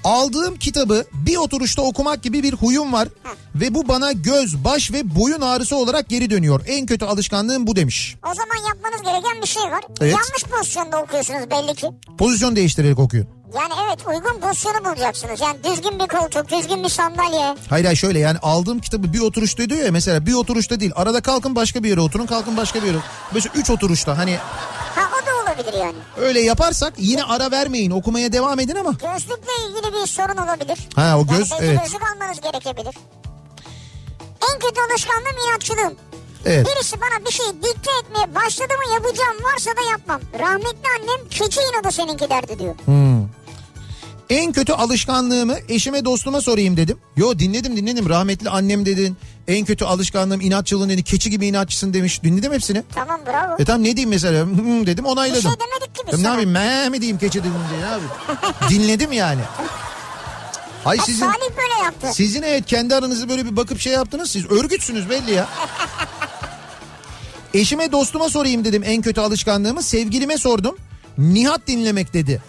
Aldığım kitabı bir oturuşta okumak gibi bir huyum var ve bu bana göz, baş ve boyun ağrısı olarak geri dönüyor. En kötü alışkanlığım bu demiş. O zaman yapmanız gereken bir şey var. Evet. Yanlış pozisyonda okuyorsunuz belli ki. Pozisyon değiştirerek okuyun. Yani evet uygun pozisyonu bulacaksınız. Yani düzgün bir koltuk, düzgün bir sandalye. Hayır hayır şöyle yani aldığım kitabı bir oturuşta diyor ya mesela bir oturuşta değil. Arada kalkın başka bir yere oturun kalkın başka bir yere. Mesela üç oturuşta hani olabilir yani. öyle yaparsak yine ara vermeyin okumaya devam edin ama. Gözlükle ilgili bir sorun olabilir. Ha o göz yani evet. gözlük almanız gerekebilir. En kötü alışkanlığım inatçılığım. Evet. Birisi bana bir şey dikte etmeye başladı mı yapacağım varsa da yapmam. Rahmetli annem keçi inadı seninki derdi diyor. En kötü alışkanlığımı eşime dostuma sorayım dedim. Yo dinledim dinledim rahmetli annem dedin. En kötü alışkanlığım inatçılığın dedi. Keçi gibi inatçısın demiş. Dinledim hepsini. Tamam bravo. E tamam ne diyeyim mesela Hmm dedim bir onayladım. şey demedik ki biz ne yapayım meh mi diyeyim keçi dedim diye ne yapayım. Dinledim yani. <laughs> Ay Ha, sizin Salih böyle yaptı. sizin evet kendi aranızı böyle bir bakıp şey yaptınız siz örgütsünüz belli ya. <laughs> Eşime dostuma sorayım dedim en kötü alışkanlığımı sevgilime sordum. Nihat dinlemek dedi.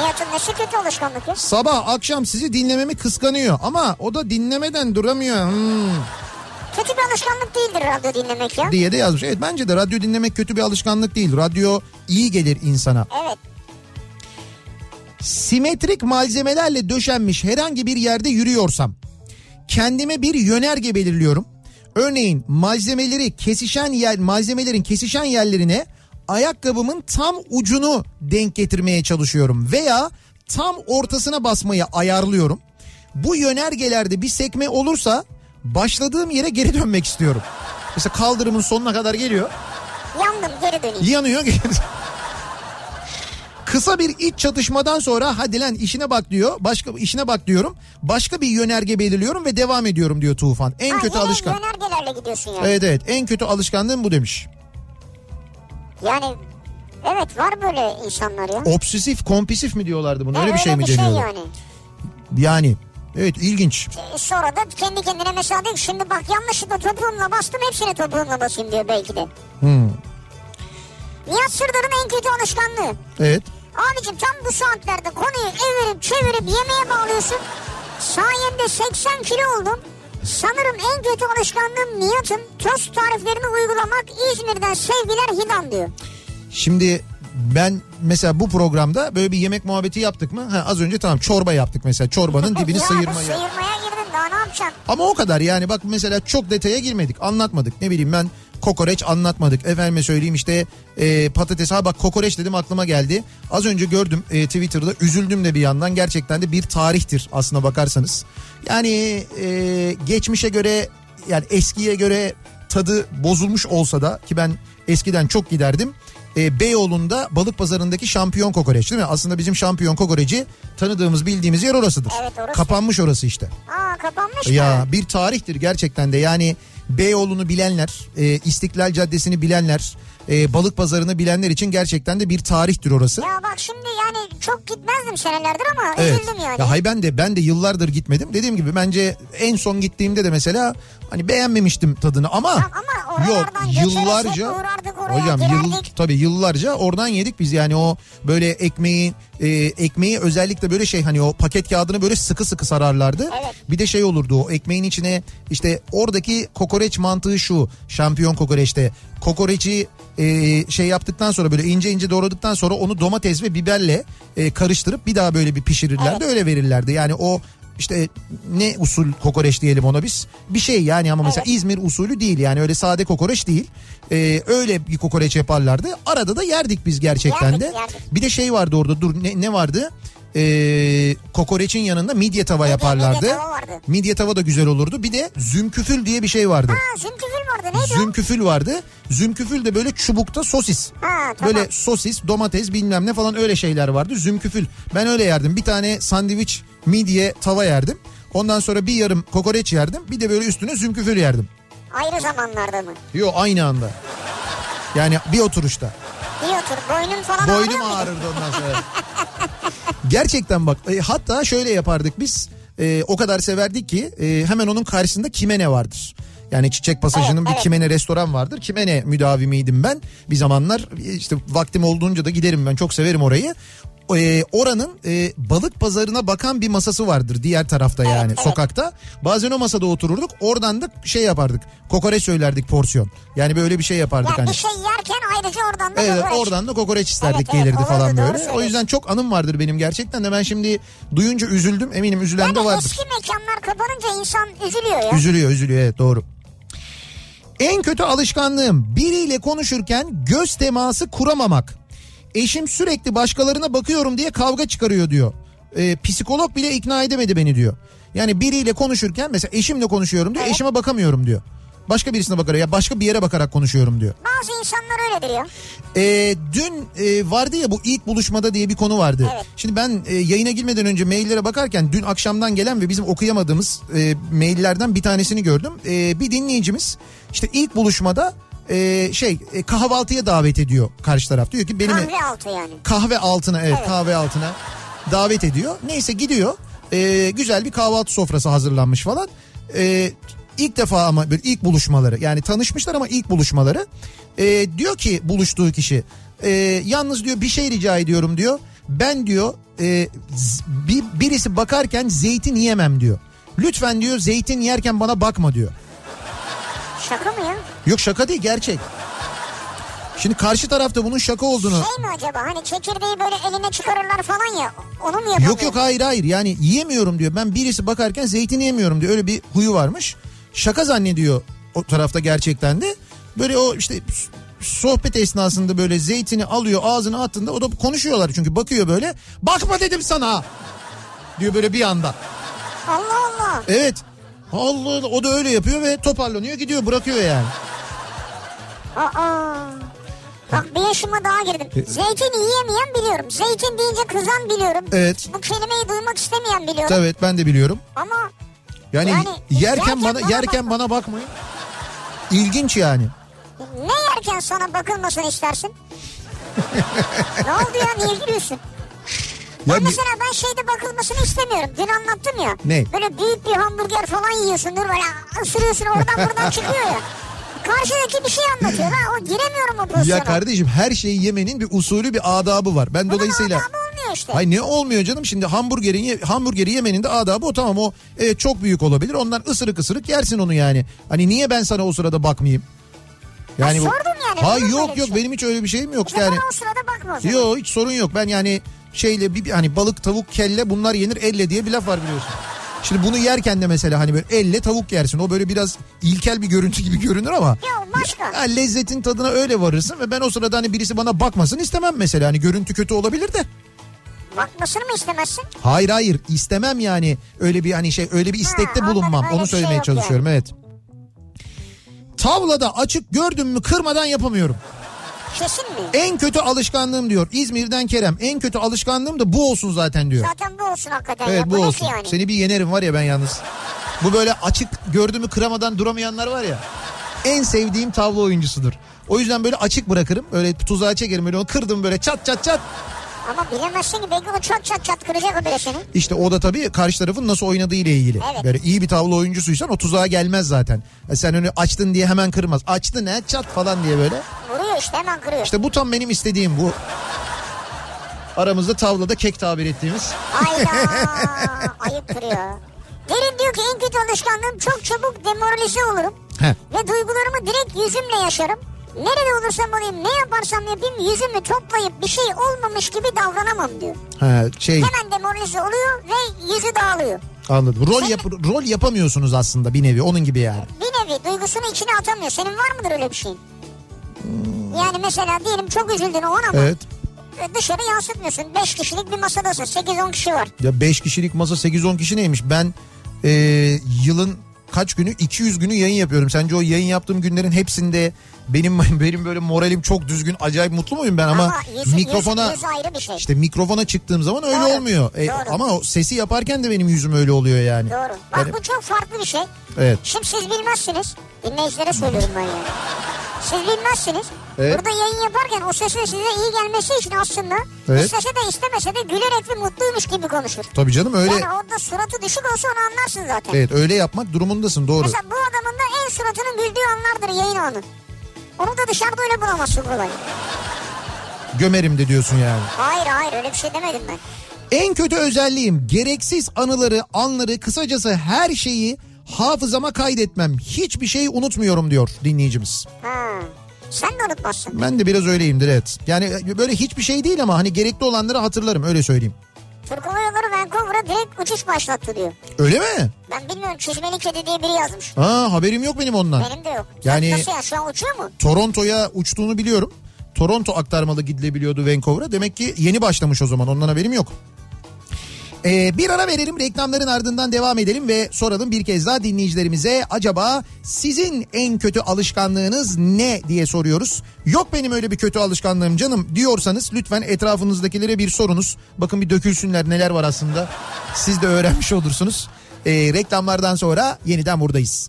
Nihat'ın nesi kötü alışkanlık ya? Sabah akşam sizi dinlememi kıskanıyor ama o da dinlemeden duramıyor hmm, Kötü bir alışkanlık değildir radyo dinlemek ya. diye de yazmış. Evet bence de radyo dinlemek kötü bir alışkanlık değil. Radyo iyi gelir insana. Evet. Simetrik malzemelerle döşenmiş herhangi bir yerde yürüyorsam kendime bir yönerge belirliyorum. Örneğin malzemeleri kesişen yer malzemelerin kesişen yerlerine ayakkabımın tam ucunu denk getirmeye çalışıyorum veya tam ortasına basmayı ayarlıyorum. Bu yönergelerde bir sekme olursa başladığım yere geri dönmek istiyorum. Mesela kaldırımın sonuna kadar geliyor. Yandım geri döneyim. Yanıyor. Kısa bir iç çatışmadan sonra hadi lan işine bak diyor. Başka işine bak diyorum. Başka bir yönerge belirliyorum ve devam ediyorum diyor Tufan. En Ha, kötü alışkan. yönergelerle gidiyorsun yani. Evet evet en kötü alışkanlığım bu demiş. Yani evet var böyle insanlar ya. Obsesif kompulsif mi diyorlardı bunu öyle Ha, bir şey mi deniyordu? yani. Yani evet ilginç. E, Sonra da kendi kendine mesela diyor şimdi bak yanlışlıkla topuğumla bastım hepsini topuğumla basayım diyor belki de. Hmm. Nihat Sırdar'ın en kötü alışkanlığı. Evet. Abicim tam bu saatlerde konuyu evirip çevirip yemeğe bağlıyorsun. Sayende 80 kilo oldum. Sanırım en kötü alışkanlığım Nihat'ın tost tariflerini uygulamak İzmir'den sevgiler Hidan diyor. Şimdi ben mesela bu programda böyle bir yemek muhabbeti yaptık mı? Ha, az önce tamam çorba yaptık mesela. Çorbanın dibini ya, sıyırmaya. Sıyırmaya girdin daha ne yapacaksın? Ama o kadar yani bak mesela çok detaya girmedik anlatmadık ne bileyim ben kokoreç anlatmadık efendime söyleyeyim işte e, patates ha bak kokoreç dedim aklıma geldi az önce gördüm e, Twitter'da üzüldüm de bir yandan gerçekten de bir tarihtir aslına bakarsanız yani e, geçmişe göre yani eskiye göre tadı bozulmuş olsa da ki ben eskiden çok giderdim e, Beyoğlu'nda balık pazarındaki şampiyon kokoreç değil mi? Aslında bizim şampiyon kokoreci tanıdığımız bildiğimiz yer orasıdır. Evet, orası. Kapanmış orası işte. Aa kapanmış mı? Ya bir tarihtir gerçekten de yani Beyoğlu'nu bilenler, e, İstiklal Caddesi'ni bilenler, e, balık pazarını bilenler için gerçekten de bir tarihtir orası. Ya bak şimdi yani çok gitmezdim senelerdir ama Evet. üzüldüm yani. Ya hay ben de ben de yıllardır gitmedim. Dediğim gibi bence en son gittiğimde de mesela hani beğenmemiştim tadını ama Tamam ama yok yıllarca oraya, hocam yıl girerdik. tabii yıllarca oradan yedik biz yani o böyle ekmeği e, ekmeği özellikle böyle şey hani o paket kağıdını böyle sıkı sıkı sararlardı. Evet. Bir de şey olurdu o ekmeğin içine işte oradaki kokoreç mantığı şu şampiyon kokoreçte kokoreçi e, şey yaptıktan sonra böyle ince ince doğradıktan sonra onu domates ve biberle e, karıştırıp bir daha böyle bir pişirirlerdi öyle verirlerdi. Yani o işte ne usul kokoreç diyelim ona biz bir şey yani ama mesela İzmir usulü değil yani öyle sade kokoreç değil. E, öyle bir kokoreç yaparlardı. Arada da yerdik biz gerçekten Yerdik, de. yerdik. Bir de şey vardı orada dur ne, ne vardı? Ee, kokoreçin yanında midye tava yaparlardı. midye tava vardı. Midye tava da güzel olurdu. Bir de zümküfül diye bir şey vardı. Ha zümküfül vardı neydi o? Zümküfül vardı. Zümküfül de böyle çubukta sosis. Ha tamam. Böyle sosis, domates bilmem ne falan öyle şeyler vardı. Zümküfül. Ben öyle yerdim. Bir tane sandviç midye tava yerdim. Ondan sonra bir yarım kokoreç yerdim. Bir de böyle üstüne zümküfül yerdim. Ayrı zamanlarda mı? Yo aynı anda. Yani bir oturuşta. İyi otur boynun falan Boynum ağrırdı ondan sonra. <laughs> Gerçekten bak e, hatta şöyle yapardık biz e, o kadar severdik ki e, hemen onun karşısında kimene vardır. Yani Çiçek Pasajı'nın Evet, bir evet. kimene restoran vardır. Kimene müdavimiydim ben bir zamanlar E, işte vaktim olduğunca da giderim ben çok severim orayı. E, oranın e, balık pazarına bakan bir masası vardır diğer tarafta yani evet. sokakta. Bazen o masada otururduk oradan da şey yapardık kokoreç söylerdik porsiyon. Yani böyle bir şey yapardık Ya hani. bir şey yerken ayrıca oradan da Evet kokoreç. oradan da kokoreç isterdik Evet, evet, gelirdi olurdu, falan doğru böyle. O yüzden çok anım vardır benim gerçekten de ben şimdi duyunca üzüldüm eminim üzülen de Yani vardır. eski mekanlar kapanınca insan üzülüyor ya. Üzülüyor üzülüyor evet doğru. En kötü alışkanlığım biriyle konuşurken göz teması kuramamak. Eşim sürekli başkalarına bakıyorum diye kavga çıkarıyor diyor. Ee, psikolog bile ikna edemedi beni diyor. Yani biriyle konuşurken mesela eşimle konuşuyorum diyor eşime bakamıyorum diyor. başka birisine bakarak ya başka bir yere bakarak konuşuyorum diyor. Bazı insanlar öyledir ya. Ee, dün e, vardı ya bu ilk buluşmada diye bir konu vardı. Evet. Şimdi ben e, yayına girmeden önce maillere bakarken dün akşamdan gelen ve bizim okuyamadığımız e, maillerden bir tanesini gördüm. E, bir dinleyicimiz işte ilk buluşmada e, şey e, kahvaltıya davet ediyor karşı taraf. Diyor ki benim Kahve altı yani. kahve altına evet, Evet. kahve altına davet ediyor. Neyse gidiyor. Ee, güzel bir kahvaltı sofrası hazırlanmış falan. Ee, ilk defa ama böyle ilk buluşmaları yani tanışmışlar ama ilk buluşmaları. Ee, diyor ki buluştuğu kişi e, yalnız diyor bir şey rica ediyorum diyor. Ben diyor e, bir, birisi bakarken zeytin yiyemem diyor. Lütfen diyor zeytin yerken bana bakma diyor. Şaka mı ya? Yok şaka değil gerçek. Şimdi karşı tarafta bunun şaka olduğunu... Şey mi acaba hani çekirdeği böyle eline çıkarırlar falan ya onu mu yapamıyor? Yok yok hayır hayır yani yiyemiyorum diyor. Ben birisi bakarken zeytin yemiyorum diyor. Öyle bir huyu varmış. Şaka zannediyor o tarafta gerçekten de. Böyle o işte sohbet esnasında böyle zeytini alıyor ağzına attığında o da konuşuyorlar çünkü bakıyor böyle. Bakma dedim sana diyor böyle bir anda. Allah Allah. Evet. Allah Allah o da öyle yapıyor ve toparlanıyor gidiyor bırakıyor yani. Aa. Bak bir yaşıma daha girdim. Zeytin yiyemeyen biliyorum. Zeytin deyince kızan biliyorum. Evet. Bu kelimeyi duymak istemeyen biliyorum. Evet ben de biliyorum. Ama Yani, Yani yerken, yerken bana bana yerken bakma. bana bakmayın. İlginç yani. ne yerken sana bakılmasını istersin? ne oldu ya niye gülüyorsun? Ya Ben mesela ben şeyde bakılmasını istemiyorum. Dün anlattım ya. Ne? Böyle büyük bir hamburger falan yiyorsundur böyle ısırıyorsun oradan buradan <laughs> çıkıyor ya. Karşıdaki bir şey anlatıyor. Ben o giremiyorum o pozisyona. Ya kardeşim her şeyi yemenin bir usulü bir adabı var. Ben Bunun dolayısıyla adabı olmuyor işte. Hay ne olmuyor canım şimdi hamburgerin hamburgeri yemenin de adabı o tamam o evet, çok büyük olabilir. Ondan ısırık ısırık yersin onu yani. Hani niye ben sana o sırada bakmayayım? Yani Ha, bu- sordum yani, Ha yok yok şey? benim hiç öyle bir şeyim yok zaman yani. o sırada bakma o zaman. Yok hiç sorun yok. Ben yani şeyle bir hani balık tavuk kelle bunlar yenir elle diye bir laf var biliyorsun. Şimdi bunu yerken de mesela hani böyle elle tavuk yersin. O böyle biraz ilkel bir görüntü gibi görünür ama. Yok başka. Ya lezzetin tadına öyle varırsın ve ben o sırada hani birisi bana bakmasın istemem mesela. Hani görüntü kötü olabilir de. Bakmasını mı istemezsin? Hayır hayır istemem yani öyle bir hani şey öyle bir istekte Ha, bulunmam. Onu şey söylemeye yok çalışıyorum evet. Tavlada açık gördüm mü kırmadan yapamıyorum. Kesin mi? En kötü alışkanlığım diyor. İzmir'den Kerem. En kötü alışkanlığım da bu olsun zaten diyor. Zaten bu olsun hakikaten Evet ya. bu Bu, olsun. yani? Seni bir yenerim var ya ben yalnız. Bu böyle açık gördüğümü kıramadan duramayanlar var ya. En sevdiğim tavla oyuncusudur. O yüzden böyle açık bırakırım. Öyle tuzağa çekerim. Böyle onu kırdım böyle çat çat çat. Ama bilemezsin ki belki o çat çat çat kıracak o bile seni. İşte o da tabii karşı tarafın nasıl oynadığı ile ilgili. Evet. Böyle iyi bir tavla oyuncusuysan o tuzağa gelmez zaten. Ya sen onu açtın diye hemen kırmaz. Açtı ne çat falan diye böyle. Vuruyor işte hemen kırıyor. İşte bu tam benim istediğim bu. Aramızda tavlada kek tabir ettiğimiz. Hayda <laughs> ayıp kırıyor. Derin diyor ki en kötü alışkanlığım çok çabuk demoralize olurum. Heh. Ve duygularımı direkt yüzümle yaşarım. Nerede olursam olayım ne yaparsam yapayım yüzümü toplayıp bir şey olmamış gibi davranamam diyor. Ha, şey Hemen demoralize oluyor ve yüzü dağılıyor. anladım. Rol, yap, rol yapamıyorsunuz aslında bir nevi onun gibi yani. Bir nevi duygusunu içine atamıyor. Senin var mıdır öyle bir şeyin? Yani mesela diyelim çok üzüldün o an ama Evet. dışarı yansıtmıyorsun. 5 kişilik bir masadasın. 8-10 kişi var. Ya 5 kişilik masa 8-10 kişi neymiş? Ben e, yılın kaç günü 200 günü yayın yapıyorum. Sence o yayın yaptığım günlerin hepsinde benim <laughs> benim böyle moralim çok düzgün acayip mutlu muyum ben ama, Ama yüz- mikrofona yüz- yüz şey. işte mikrofona çıktığım zaman öyle Doğru, olmuyor. E, doğru. ama o sesi yaparken de benim yüzüm öyle oluyor yani. Doğru. Bak Yani- bu çok farklı bir şey. Evet. Şimdi siz bilmezsiniz. Dinleyicilere söylüyorum ben yani. Siz bilmezsiniz. Evet. Burada yayın yaparken o sesin size iyi gelmesi için aslında Evet. istese de istemese de gülerek ve mutluymuş gibi konuşur. Tabii canım öyle. Yani orada suratı düşük olsa onu anlarsın zaten. Evet öyle yapmak durumundasın doğru. Mesela bu adamın da en suratının güldüğü anlardır yayın anı. Onu da dışarıda öyle bulamazsın kolay. Gömerim de diyorsun yani. Hayır hayır öyle bir şey demedim ben. En kötü özelliğim gereksiz anıları, anları, kısacası her şeyi hafızama kaydetmem. Hiçbir şey unutmuyorum diyor dinleyicimiz. Ha. Sen de unutmazsın. Ben de biraz öyleyimdir evet. Yani böyle hiçbir şey değil ama hani gerekli olanları hatırlarım öyle söyleyeyim. Türk Hava Yolları Vancouver'a direkt uçuş başlattı diyor. Öyle mi? Ben bilmiyorum çizmeli kedi diye biri yazmış. Aa haberim yok benim ondan. Benim de yok. Yani- Sen nasıl ya şu an uçuyor mu? Toronto'ya uçtuğunu biliyorum. Toronto aktarmalı gidilebiliyordu Vancouver'a. Demek ki yeni başlamış o zaman ondan haberim yok. Ee, bir ara verelim reklamların ardından devam edelim ve soralım bir kez daha dinleyicilerimize acaba sizin en kötü alışkanlığınız ne diye soruyoruz. Yok benim öyle bir kötü alışkanlığım canım diyorsanız lütfen etrafınızdakilere bir sorunuz. Bakın bir dökülsünler neler var aslında siz de öğrenmiş olursunuz. Ee, reklamlardan sonra yeniden buradayız.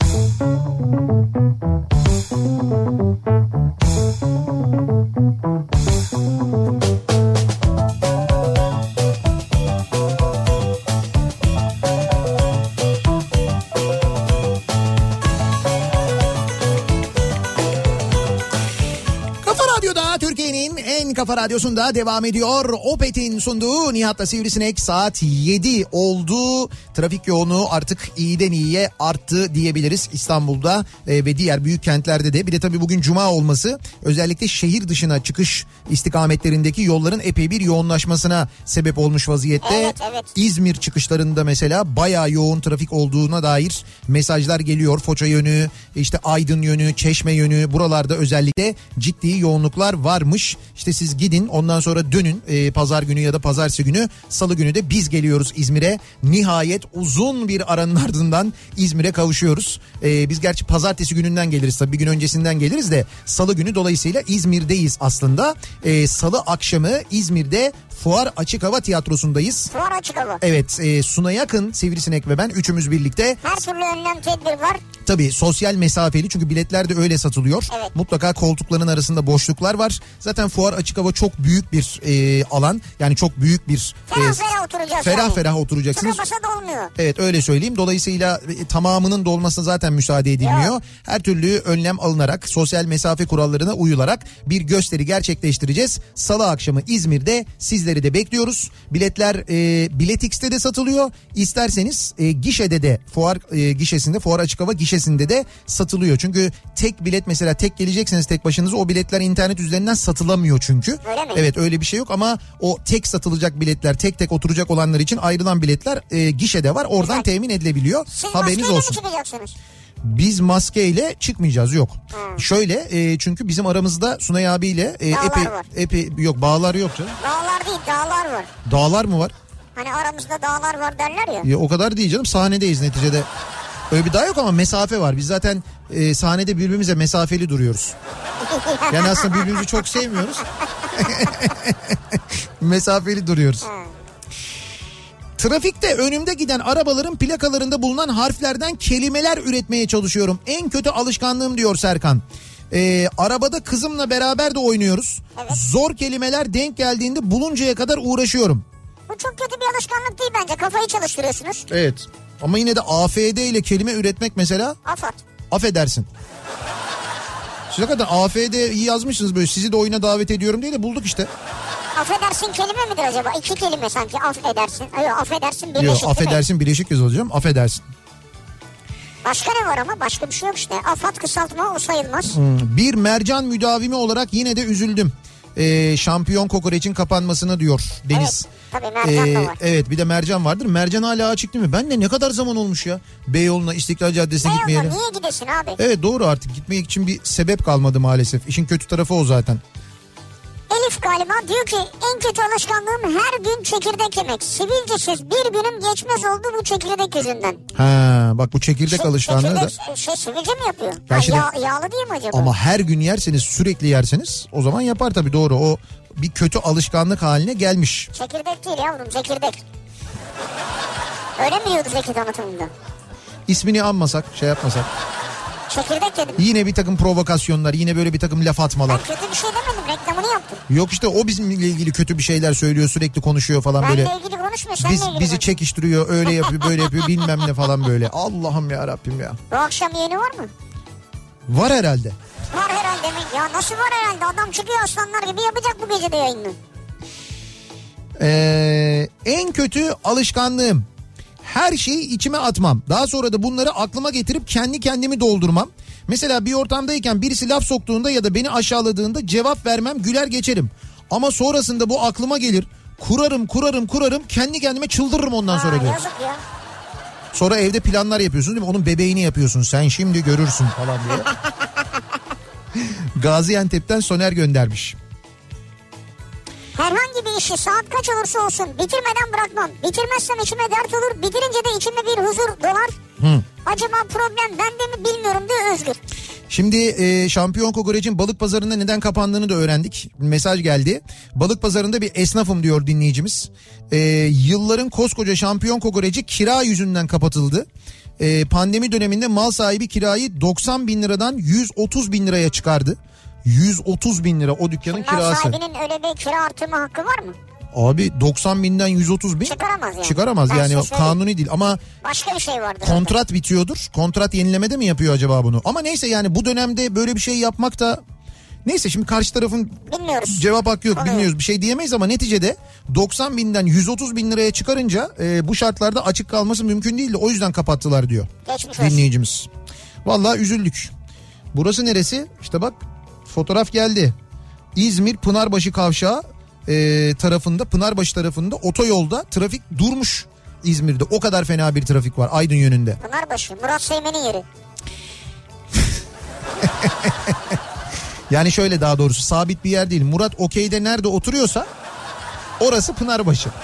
Kafa Radyo'da Türkiye'nin en kafa radyosunda devam ediyor. Opet'in sunduğu Nihat'la Sivrisinek saat 7 oldu. Trafik yoğunluğu artık iyiden iyiye arttı diyebiliriz İstanbul'da e, ve diğer büyük kentlerde de. Bir de tabii bugün cuma olması özellikle şehir dışına çıkış istikametlerindeki yolların epey bir yoğunlaşmasına sebep olmuş vaziyette. Evet, evet. İzmir çıkışlarında mesela bayağı yoğun trafik olduğuna dair mesajlar geliyor. Foça yönü, işte Aydın yönü, Çeşme yönü buralarda özellikle ciddi yoğunluklar varmış. İşte siz gidin ondan sonra dönün e, pazar günü ya da pazartesi günü salı günü de biz geliyoruz İzmir'e. Nihayet uzun bir aranın <laughs> ardından İzmir'e kavuşuyoruz. E, biz gerçi pazartesi gününden geliriz tabii bir gün öncesinden geliriz de salı günü dolayısıyla İzmir'deyiz aslında. E, salı akşamı İzmir'de Fuar Açık Hava Tiyatrosu'ndayız. Fuar açık hava. Evet e, Suna Yakın, Sivrisinek ve ben üçümüz birlikte Her türlü önlem tedbir var. tabii sosyal mesafeli çünkü biletler de öyle satılıyor. Evet. Mutlaka koltukların arasında boşluklar var. Zaten fuar açık hava çok büyük bir e, alan yani çok büyük bir Ferah e, ferah oturacağız ferah yani. ferah oturacaksınız. Tıka basa da olmuyor. Evet öyle söyleyeyim. Dolayısıyla e, tamamının dolmasına zaten müsaade edilmiyor. Her türlü önlem alınarak sosyal mesafe kurallarına uyularak bir gösteri gerçekleştireceğiz. Salı akşamı İzmir'de de bekliyoruz. Biletler e, Biletix'te de satılıyor. İsterseniz e, gişede de fuar e, gişesinde fuar açık hava gişesinde de satılıyor. Çünkü tek bilet mesela tek gelecekseniz tek başınıza o biletler internet üzerinden satılamıyor çünkü. Öyle mi? Evet öyle bir şey yok ama o tek satılacak biletler tek tek oturacak olanlar için ayrılan biletler e, gişede var. Oradan Güzel. temin edilebiliyor. Siz Haberiniz olsun. Biz maskeyle çıkmayacağız yok. Şöyle e, çünkü bizim aramızda Sunay abiyle e, Dağlar epey var. epey yok bağlar yok canım. Dağlar değil dağlar var. Dağlar mı var? Hani aramızda dağlar var derler ya. Ya, o kadar değil canım sahnedeyiz neticede. Öyle bir dağ yok ama mesafe var. Biz zaten e, sahnede birbirimize mesafeli duruyoruz. Yani aslında birbirimizi çok sevmiyoruz. <laughs> <laughs> mesafeli duruyoruz. Trafikte önümde giden arabaların plakalarında bulunan harflerden kelimeler üretmeye çalışıyorum. En kötü alışkanlığım diyor Serkan. Ee, arabada kızımla beraber de oynuyoruz. Evet. Zor kelimeler denk geldiğinde buluncaya kadar uğraşıyorum. Bu çok kötü bir alışkanlık değil bence. Kafayı çalıştırıyorsunuz. Evet. Ama yine de AFD ile kelime üretmek mesela Afat. affedersin. Siz hakikaten AFD'yi yazmışsınız böyle sizi de oyuna davet ediyorum diye de bulduk işte. Affedersin kelime midir acaba? İki kelime sanki. Affedersin. Yok affedersin birleşik Yok affedersin birleşik yazılacağım affedersin. Başka ne var ama? Başka bir şey yok işte. Afat kısaltma o sayılmaz. Hmm, Bir mercan müdavimi olarak yine de üzüldüm. Ee, şampiyon kokoreçin kapanmasına diyor Deniz. Evet, tabii mercan da Ee, var. Evet bir de mercan vardır. Mercan hala açık değil mi? Ben de ne kadar zaman olmuş ya. Beyoğlu'na İstiklal Caddesi'ne gitmeyeli. yolda niye gidesin abi? Evet doğru artık gitmek için bir sebep kalmadı maalesef. İşin kötü tarafı o zaten. Elif galiba diyor ki en kötü alışkanlığım her gün çekirdek yemek. Sivilcesiz bir günüm geçmez oldu bu çekirdek yüzünden. Ha bak bu çekirdek Şey- alışkanlığı da. çekirdek, şey sivilce mi yapıyor? Ben Ha, şimdi- yağ- yağlı değil mi acaba? Ama her gün yerseniz sürekli yerseniz o zaman yapar tabii doğru. O bir kötü alışkanlık haline gelmiş. Çekirdek değil yavrum çekirdek. Öyle mi diyordu Zeki tanıtımında? İsmini anmasak şey yapmasak. Çekirdek dedim. Yine bir takım provokasyonlar yine böyle bir takım laf atmalar. Ben kötü bir şey demedim reklamını yaptım. Yok işte o bizimle ilgili kötü bir şeyler söylüyor sürekli konuşuyor falan böyle. Benle ilgili konuşma seninle Biz, ilgili bizi konuş. çekiştiriyor öyle yapıyor böyle yapıyor bilmem ne falan böyle. <laughs> Allah'ım ya Rabbim ya. Bu akşam yeni var mı? Var herhalde. Var herhalde mi? Ya nasıl var herhalde? Adam çıkıyor aslanlar gibi yapacak bu gece de yayını. Ee, en kötü alışkanlığım her şeyi içime atmam. Daha sonra da bunları aklıma getirip kendi kendimi doldurmam. Mesela bir ortamdayken birisi laf soktuğunda ya da beni aşağıladığında cevap vermem güler geçerim. Ama sonrasında bu aklıma gelir. Kurarım kurarım kurarım kendi kendime çıldırırım ondan sonra Aa, yazık ya. Sonra evde planlar yapıyorsun değil mi? Onun bebeğini yapıyorsun. Sen şimdi görürsün falan diye. <laughs> Gaziantep'ten Soner göndermiş. Herhangi bir işi saat kaç olursa olsun bitirmeden bırakmam. Bitirmezsem içime dert olur. Bitirince de içimde bir huzur dolar. Acaba problem bende mi bilmiyorum diyor Özgür. Şimdi e, şampiyon kokoreçin balık pazarında neden kapandığını da öğrendik. Mesaj geldi. Balık pazarında bir esnafım diyor dinleyicimiz. E, yılların koskoca şampiyon kokoreci kira yüzünden kapatıldı. E, pandemi döneminde mal sahibi kirayı 90 bin liradan 130 bin liraya çıkardı. 130 bin lira o dükkanın Mal kirası. sahibinin öyle bir kira artırma hakkı var mı? Abi 90 binden 130 bin Çıkaramaz yani. çıkaramaz Ben yani size kanuni değil ama Başka bir şey vardır. orada. kontrat bitiyordur. Kontrat yenilemede mi yapıyor acaba bunu? Ama neyse yani bu dönemde böyle bir şey yapmak da neyse şimdi karşı tarafın Bilmiyoruz. cevap hakkı yok Oluyor. bilmiyoruz bir şey diyemeyiz ama neticede 90 binden 130 bin liraya çıkarınca e, bu şartlarda açık kalması mümkün değildi o yüzden kapattılar diyor Geçmiş olsun. dinleyicimiz. Vallahi üzüldük. Burası neresi? İşte bak fotoğraf geldi. İzmir Pınarbaşı kavşağı e, tarafında Pınarbaşı tarafında otoyolda trafik durmuş İzmir'de. O kadar fena bir trafik var Aydın yönünde. Pınarbaşı. Murat Seymen'in yeri. <laughs> Yani şöyle daha doğrusu sabit bir yer değil. Murat Okey'de nerede oturuyorsa orası Pınarbaşı. <laughs>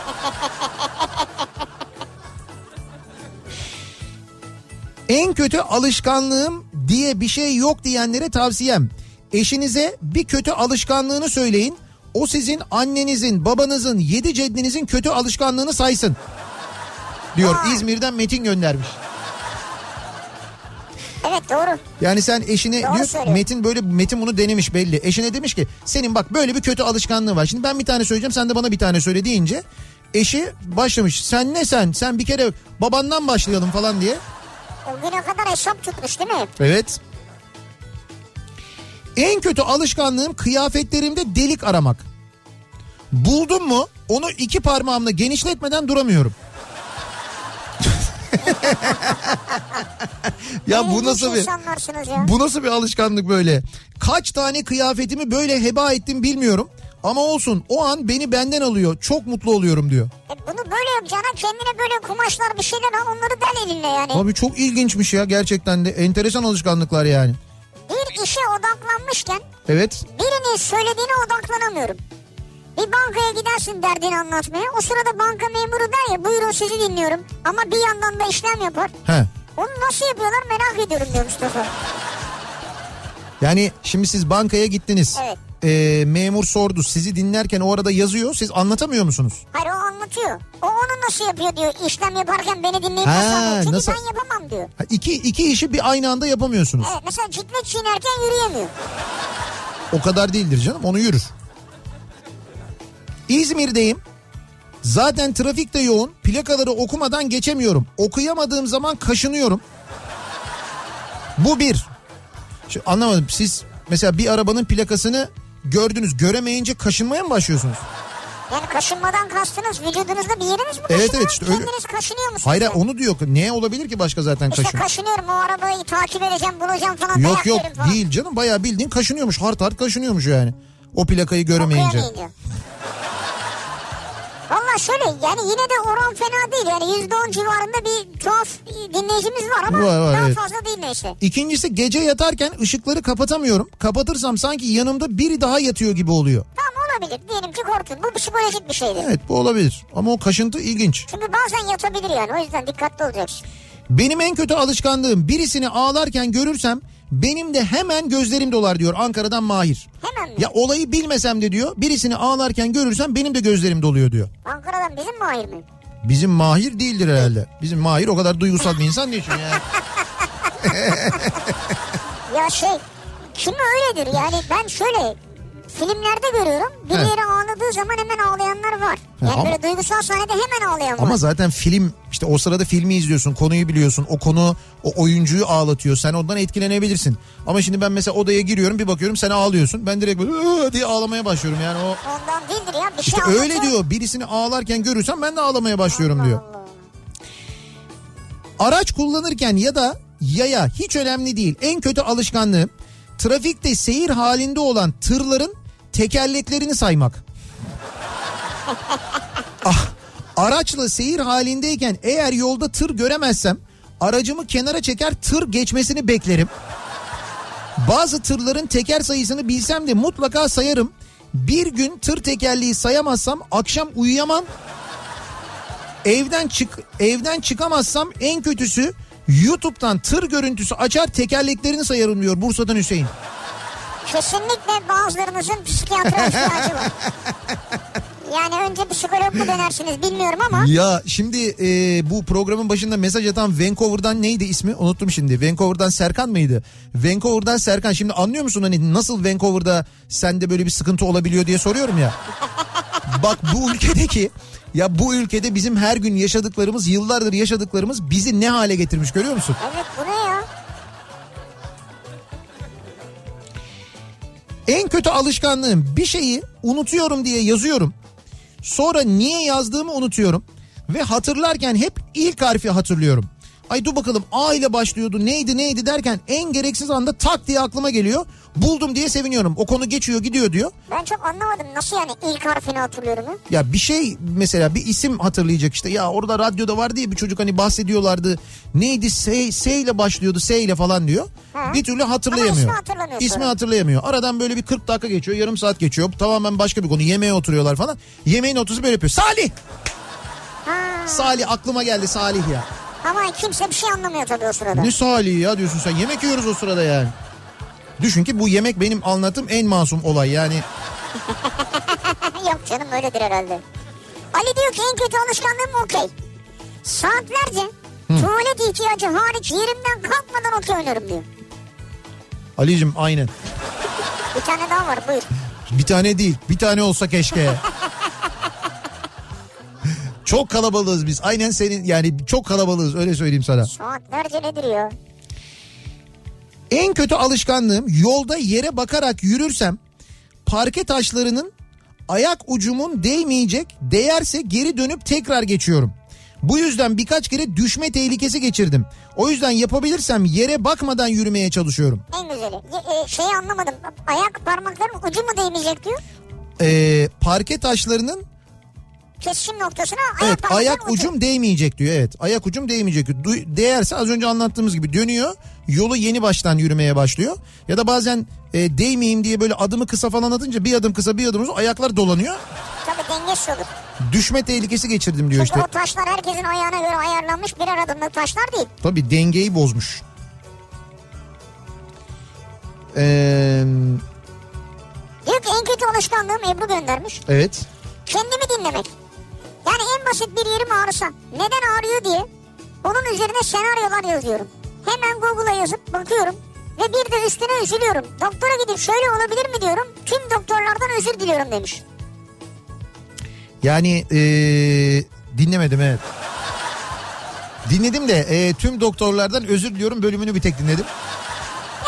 En kötü alışkanlığım diye bir şey yok diyenlere tavsiyem. Eşinize bir kötü alışkanlığını söyleyin. O sizin annenizin, babanızın, yedi ceddinizin kötü alışkanlığını saysın. Diyor. İzmir'den Metin göndermiş. Evet doğru. Yani sen eşine Doğru diyor söylüyor. Metin böyle Metin bunu denemiş belli. Eşine demiş ki senin bak böyle bir kötü alışkanlığı var. Şimdi ben bir tane söyleyeceğim sen de bana bir tane söyle deyince eşi başlamış. Sen ne sen? Sen bir kere babandan başlayalım falan diye. O güne kadar hesap tutmuş değil mi? Evet. En kötü alışkanlığım kıyafetlerimde delik aramak. Buldum mu onu iki parmağımla genişletmeden duramıyorum. <laughs> ya bu nasıl bir ya. bu nasıl bir alışkanlık böyle? Kaç tane kıyafetimi böyle heba ettim bilmiyorum. Ama olsun o an beni benden alıyor. Çok mutlu oluyorum diyor. E bunu böyle yapacağına kendine böyle kumaşlar bir şeyler al onları del elinle yani. Abi çok ilginçmiş ya gerçekten de. Enteresan alışkanlıklar yani. Bir işe odaklanmışken Evet. birinin söylediğine odaklanamıyorum. Bir bankaya gidersin derdini anlatmaya. O sırada banka memuru der ya buyurun sizi dinliyorum. Ama bir yandan da işlem yapar. He. Onu nasıl yapıyorlar merak ediyorum diyor Mustafa. Yani şimdi siz bankaya gittiniz. Evet. Ee, memur sordu sizi dinlerken o arada yazıyor siz anlatamıyor musunuz? Hayır o anlatıyor. O onu nasıl yapıyor diyor. İşlem yaparken beni dinleyip nasıl anlıyor. Çünkü nasıl- ben yapamam diyor. Ha, iki, iki işi bir aynı anda yapamıyorsunuz. Evet mesela ciklet çiğnerken yürüyemiyor. O kadar değildir canım onu yürür. İzmir'deyim. Zaten trafik de yoğun. Plakaları okumadan geçemiyorum. Okuyamadığım zaman kaşınıyorum. Bu bir. Şu, anlamadım siz mesela bir arabanın plakasını gördünüz göremeyince kaşınmaya mı başlıyorsunuz? Yani kaşınmadan kastınız vücudunuzda bir yeriniz mi Evet, kaşınıyor? evet, işte öyle. Kendiniz kaşınıyor musunuz? Hayır onu diyor. Ne olabilir ki başka zaten İşte kaşın? kaşınıyorum o arabayı takip edeceğim bulacağım falan. Yok yok falan. değil canım bayağı bildiğin kaşınıyormuş. Hart hart kaşınıyormuş yani. O plakayı göremeyince. Okuyamayınca. Valla şöyle yani yine de oran fena değil. Yani yüzde on civarında bir tuhaf dinleyicimiz var ama Var, var, daha evet. fazla değil neyse. İkincisi gece yatarken ışıkları kapatamıyorum. Kapatırsam sanki yanımda biri daha yatıyor gibi oluyor. Tamam olabilir diyelim ki korktun. Bu psikolojik bir şeydir. Evet bu olabilir. Ama o kaşıntı ilginç. Çünkü bazen yatabilir yani o yüzden dikkatli olacaksın. Benim en kötü alışkanlığım birisini ağlarken görürsem benim de hemen gözlerim dolar diyor Ankara'dan Mahir. Hemen mi? Ya olayı bilmesem de diyor birisini ağlarken görürsem benim de gözlerim doluyor diyor. Ankara'dan bizim Mahir mi? Bizim Mahir değildir herhalde. Bizim Mahir o kadar duygusal bir insan değil çünkü yani. Ya şey kimi öyledir yani ben şöyle filmlerde görüyorum. Birileri ağladığı zaman hemen ağlayanlar var. Yani ama- böyle duygusal sahnede hemen ağlayan var. Ama zaten film işte o sırada filmi izliyorsun konuyu biliyorsun o konu o oyuncuyu ağlatıyor sen ondan etkilenebilirsin. Ama şimdi ben mesela odaya giriyorum bir bakıyorum sen ağlıyorsun ben direkt böyle diye ağlamaya başlıyorum yani o Ondan değildir ya bir işte şey öyle anlatıyor. diyor birisini ağlarken görürsem ben de ağlamaya başlıyorum diyor. Allah. Araç kullanırken ya da yaya hiç önemli değil en kötü alışkanlığım trafikte seyir halinde olan tırların tekerleklerini saymak. ah, araçla seyir halindeyken eğer yolda tır göremezsem aracımı kenara çeker tır geçmesini beklerim. Bazı tırların teker sayısını bilsem de mutlaka sayarım. Bir gün tır tekerleği sayamazsam akşam uyuyamam. Evden çık evden çıkamazsam en kötüsü YouTube'dan tır görüntüsü açar tekerleklerini sayarım diyor Bursa'dan Hüseyin. Kesinlikle bazılarınızın psikiyatra <laughs> ihtiyacı var. Yani önce psikolog mu dönersiniz bilmiyorum ama Ya şimdi e, bu programın başında mesaj atan Vancouver'dan neydi ismi? Unuttum şimdi. Vancouver'dan Serkan mıydı? Vancouver'dan Serkan. Şimdi anlıyor musun hani nasıl Vancouver'da sende böyle bir sıkıntı olabiliyor diye soruyorum ya. <laughs> Bak bu ülkedeki ya bu ülkede bizim her gün yaşadıklarımız, yıllardır yaşadıklarımız bizi ne hale getirmiş görüyor musun? evet bu ne ya? En kötü alışkanlığım bir şeyi unutuyorum diye yazıyorum. Sonra niye yazdığımı unutuyorum. Ve hatırlarken hep ilk harfi hatırlıyorum. Ay dur bakalım A ile başlıyordu neydi neydi derken en gereksiz anda tak diye aklıma geliyor. Buldum diye seviniyorum. O konu geçiyor gidiyor diyor. Ben çok anlamadım nasıl yani ilk harfini hatırlıyorum ya? Ya bir şey mesela bir isim hatırlayacak işte ya orada radyoda var diye bir çocuk hani bahsediyorlardı. Neydi S, S ile başlıyordu S ile falan diyor. Ha. Bir türlü hatırlayamıyor. Ama ismi hatırlamıyor İsmi hatırlayamıyor. Aradan böyle bir 40 dakika geçiyor yarım saat geçiyor. Tamamen başka bir konu yemeğe oturuyorlar falan. Yemeğin oturusu böyle yapıyor. Salih! Ha. Salih aklıma geldi Salih ya. Ama kimse bir şey anlamıyor tabii o sırada. Ne Salih ya diyorsun sen yemek yiyoruz o sırada yani. Düşün ki bu yemek benim anlattığım en masum olay yani. <laughs> Yok canım öyledir herhalde. Ali diyor ki en kötü alışkanlığım okey. Saatlerce tuvalet ihtiyacı hariç yerimden kalkmadan okey oynarım diyor. Ali'cim aynen. Bir tane daha var buyur. Bir tane değil bir tane olsa keşke. çok kalabalığız biz. Aynen senin yani çok kalabalığız öyle söyleyeyim sana. Saatlerce nedir ya? En kötü alışkanlığım yolda yere bakarak yürürsem parke taşlarının ayak ucumun değmeyecek değerse geri dönüp tekrar geçiyorum. Bu yüzden birkaç kere düşme tehlikesi geçirdim. O yüzden yapabilirsem yere bakmadan yürümeye çalışıyorum. En güzeli. E, şeyi anlamadım. Ayak parmaklarım ucu mu değmeyecek diyor. Ee, parke taşlarının Kesişim noktasına ayak evet ayak ucum değmeyecek diyor evet. Ayak ucum değmeyecek. Du- değerse az önce anlattığımız gibi dönüyor. Yolu yeni baştan yürümeye başlıyor. Ya da bazen e, değmeyeyim diye böyle adımı kısa falan atınca bir adım kısa bir adım uzun ayaklar dolanıyor. Tabii dengesiz olur. Düşme tehlikesi geçirdim diyor Çünkü işte. o taşlar herkesin ayağına göre ayarlanmış birer adımlık taşlar değil. Tabii dengeyi bozmuş. Ee, Diyor ki en kötü alışkanlığım Ebru göndermiş. evet. Kendimi dinlemek. Yani en basit bir yerim ağrısa neden ağrıyor diye onun üzerine senaryolar yazıyorum. Hemen Google'a yazıp bakıyorum ve bir de üstüne üzülüyorum. Doktora gidip şöyle olabilir mi diyorum. Tüm doktorlardan özür diliyorum demiş. Yani ee, dinlemedim evet. Dinledim de ee, tüm doktorlardan özür diliyorum bölümünü bir tek dinledim.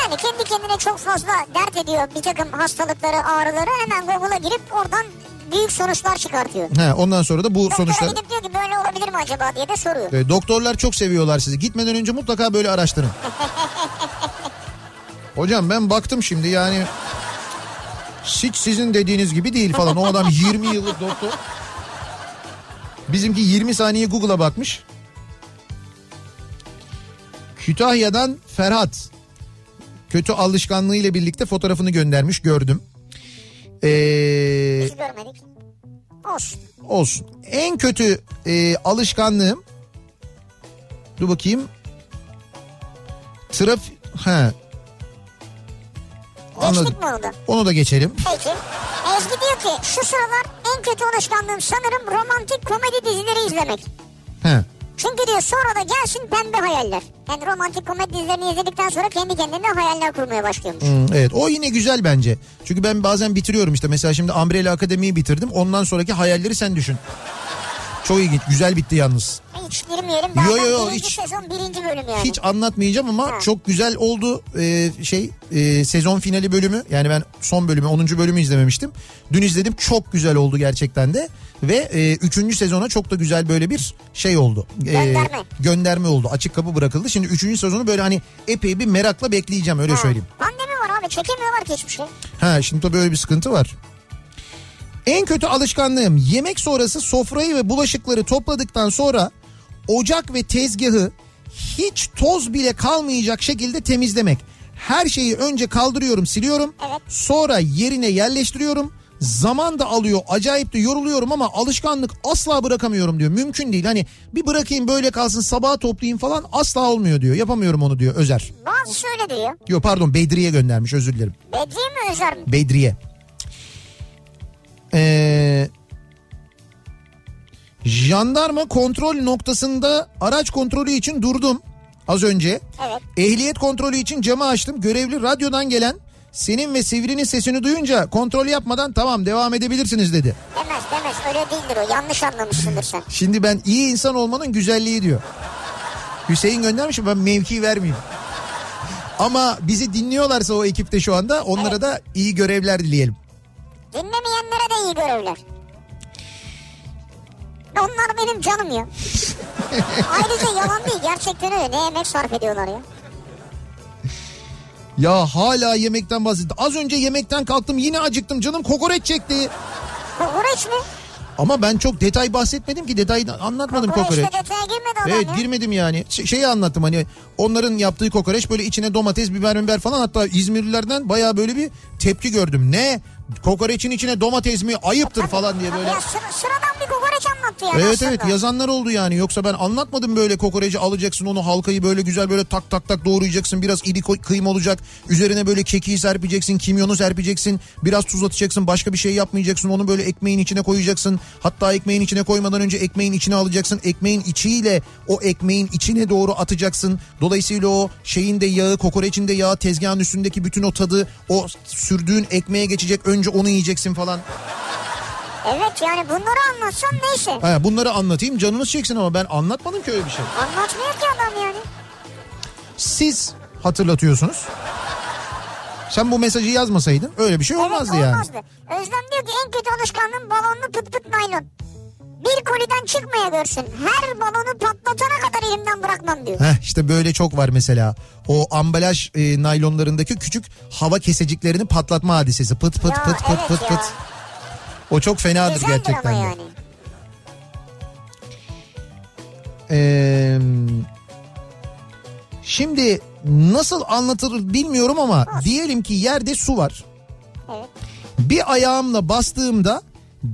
Yani kendi kendine çok fazla dert ediyor bir takım hastalıkları, ağrıları. Hemen Google'a girip oradan büyük sonuçlar çıkartıyor. Ha, ondan sonra da bu Doktora sonuçlar... gidip diyor ki böyle olabilir mi acaba diye de soruyor. Ee, doktorlar çok seviyorlar sizi. Gitmeden önce mutlaka böyle araştırın. <laughs> Hocam ben baktım şimdi yani hiç sizin dediğiniz gibi değil falan. O adam 20 yıllık doktor. Bizimki 20 saniye Google'a bakmış. Kütahya'dan Ferhat. Kötü alışkanlığıyla birlikte fotoğrafını göndermiş gördüm. Ee, Biz görmedik. Olsun. olsun. En kötü e, alışkanlığım dur bakayım. Traf ha. Anladım. Geçtik mi onu da? Onu da geçelim. Peki. Ezgi diyor ki şu sıralar en kötü alışkanlığım sanırım romantik komedi dizileri izlemek. Ha. Çünkü diyor sonra da gelsin pembe hayaller. Yani romantik komedi dizilerini izledikten sonra kendi kendine hayaller kurmaya başlıyormuş. Hmm, evet o yine güzel bence. Çünkü ben bazen bitiriyorum işte. Mesela şimdi Umbrella Akademi'yi bitirdim. Ondan sonraki hayalleri sen düşün. Çok ilginç. Güzel bitti yalnız. Hiç girmeyelim. Yo, yo, yo, birinci hiç- sezon birinci bölüm yani. Hiç anlatmayacağım ama Ha. çok güzel oldu Ee, şey e, sezon finali bölümü yani ben son bölümü 10. bölümü izlememiştim. Dün izledim çok güzel oldu gerçekten de ve e, 3. sezona çok da güzel böyle bir şey oldu. Ee, Gönderme. gönderme oldu açık kapı bırakıldı. Şimdi 3. sezonu böyle hani epey bir merakla bekleyeceğim öyle Ha. söyleyeyim. Pandemi var abi çekemiyorlar ki hiçbir şey. Ha şimdi tabii öyle bir sıkıntı var. En kötü alışkanlığım yemek sonrası sofrayı ve bulaşıkları topladıktan sonra ocak ve tezgahı hiç toz bile kalmayacak şekilde temizlemek. Her şeyi önce kaldırıyorum, siliyorum. Evet. Sonra yerine yerleştiriyorum. Zaman da alıyor acayip de yoruluyorum ama alışkanlık asla bırakamıyorum diyor. Mümkün değil hani bir bırakayım böyle kalsın sabaha toplayayım falan asla olmuyor diyor. Yapamıyorum onu diyor Özer. Bazısı öyle diyor. Yok pardon Bedriye göndermiş özür dilerim. Bedriye mi Özer mi? Bedriye. Ee, jandarma kontrol noktasında araç kontrolü için durdum az önce. Evet. Ehliyet kontrolü için camı açtım. Görevli radyodan gelen senin ve Sivri'nin sesini duyunca kontrol yapmadan tamam devam edebilirsiniz dedi. Demez demez öyle değildir o yanlış anlamışsındır sen. Şimdi ben iyi insan olmanın güzelliği diyor. Hüseyin göndermiş ben mevki vermeyeyim. Ama bizi dinliyorlarsa o ekipte şu anda onlara Evet. da iyi görevler dileyelim. Dinlemeyenlere de iyi görevler. Onlar benim canım ya. <laughs> Ayrıca yalan değil gerçekten öyle. Ne emek sarf ediyorlar ya. Ya hala yemekten bahsetti. Az önce yemekten kalktım yine acıktım canım kokoreç çekti. Kokoreç mi? Ama ben çok detay bahsetmedim ki detay anlatmadım kokoreç. Kokoreçte detaya girmedi Evet ya. girmedim yani. Ş- şeyi anlattım hani onların yaptığı kokoreç böyle içine domates, biber, biber falan hatta İzmirlilerden baya böyle bir tepki gördüm. Ne? Kokoreçin içine domates mi? Ayıptır falan diye böyle. Ya sıra- sıradan bir anlattı yani Evet aslında. evet yazanlar oldu yani. Yoksa ben anlatmadım böyle kokoreci alacaksın onu halkayı böyle güzel böyle tak tak tak doğrayacaksın biraz iri kıyım olacak. Üzerine böyle kekiği serpeceksin kimyonu serpeceksin biraz tuz atacaksın başka bir şey yapmayacaksın onu böyle ekmeğin içine koyacaksın. Hatta ekmeğin içine koymadan önce ekmeğin içine alacaksın. Ekmeğin içiyle o ekmeğin içine doğru atacaksın. Dolayısıyla o şeyin de yağı kokoreçin de yağı tezgahın üstündeki bütün o tadı o sürdüğün ekmeğe geçecek. Önce onu yiyeceksin falan. Evet yani bunları anlatsan neyse. Ha, bunları anlatayım canınız çeksin ama ben anlatmadım ki öyle bir şey. Anlatmıyor ki adam yani. Siz hatırlatıyorsunuz. Sen bu mesajı yazmasaydın öyle bir şey olmazdı evet, yani. olmazdı. Özlem diyor ki en kötü alışkanlığım balonlu pıt pıt naylon. Bir koliden çıkmaya görsün. Her balonu patlatana kadar elimden bırakmam diyor. Heh, işte böyle çok var mesela. O ambalaj e, naylonlarındaki küçük hava keseciklerini patlatma hadisesi. Pıt pıt Ya, pıt pıt evet pıt ya. pıt. O çok fenadır Güzeldir gerçekten. ama yani. Ee, şimdi nasıl anlatılır bilmiyorum ama diyelim ki yerde su var. Evet. Bir ayağımla bastığımda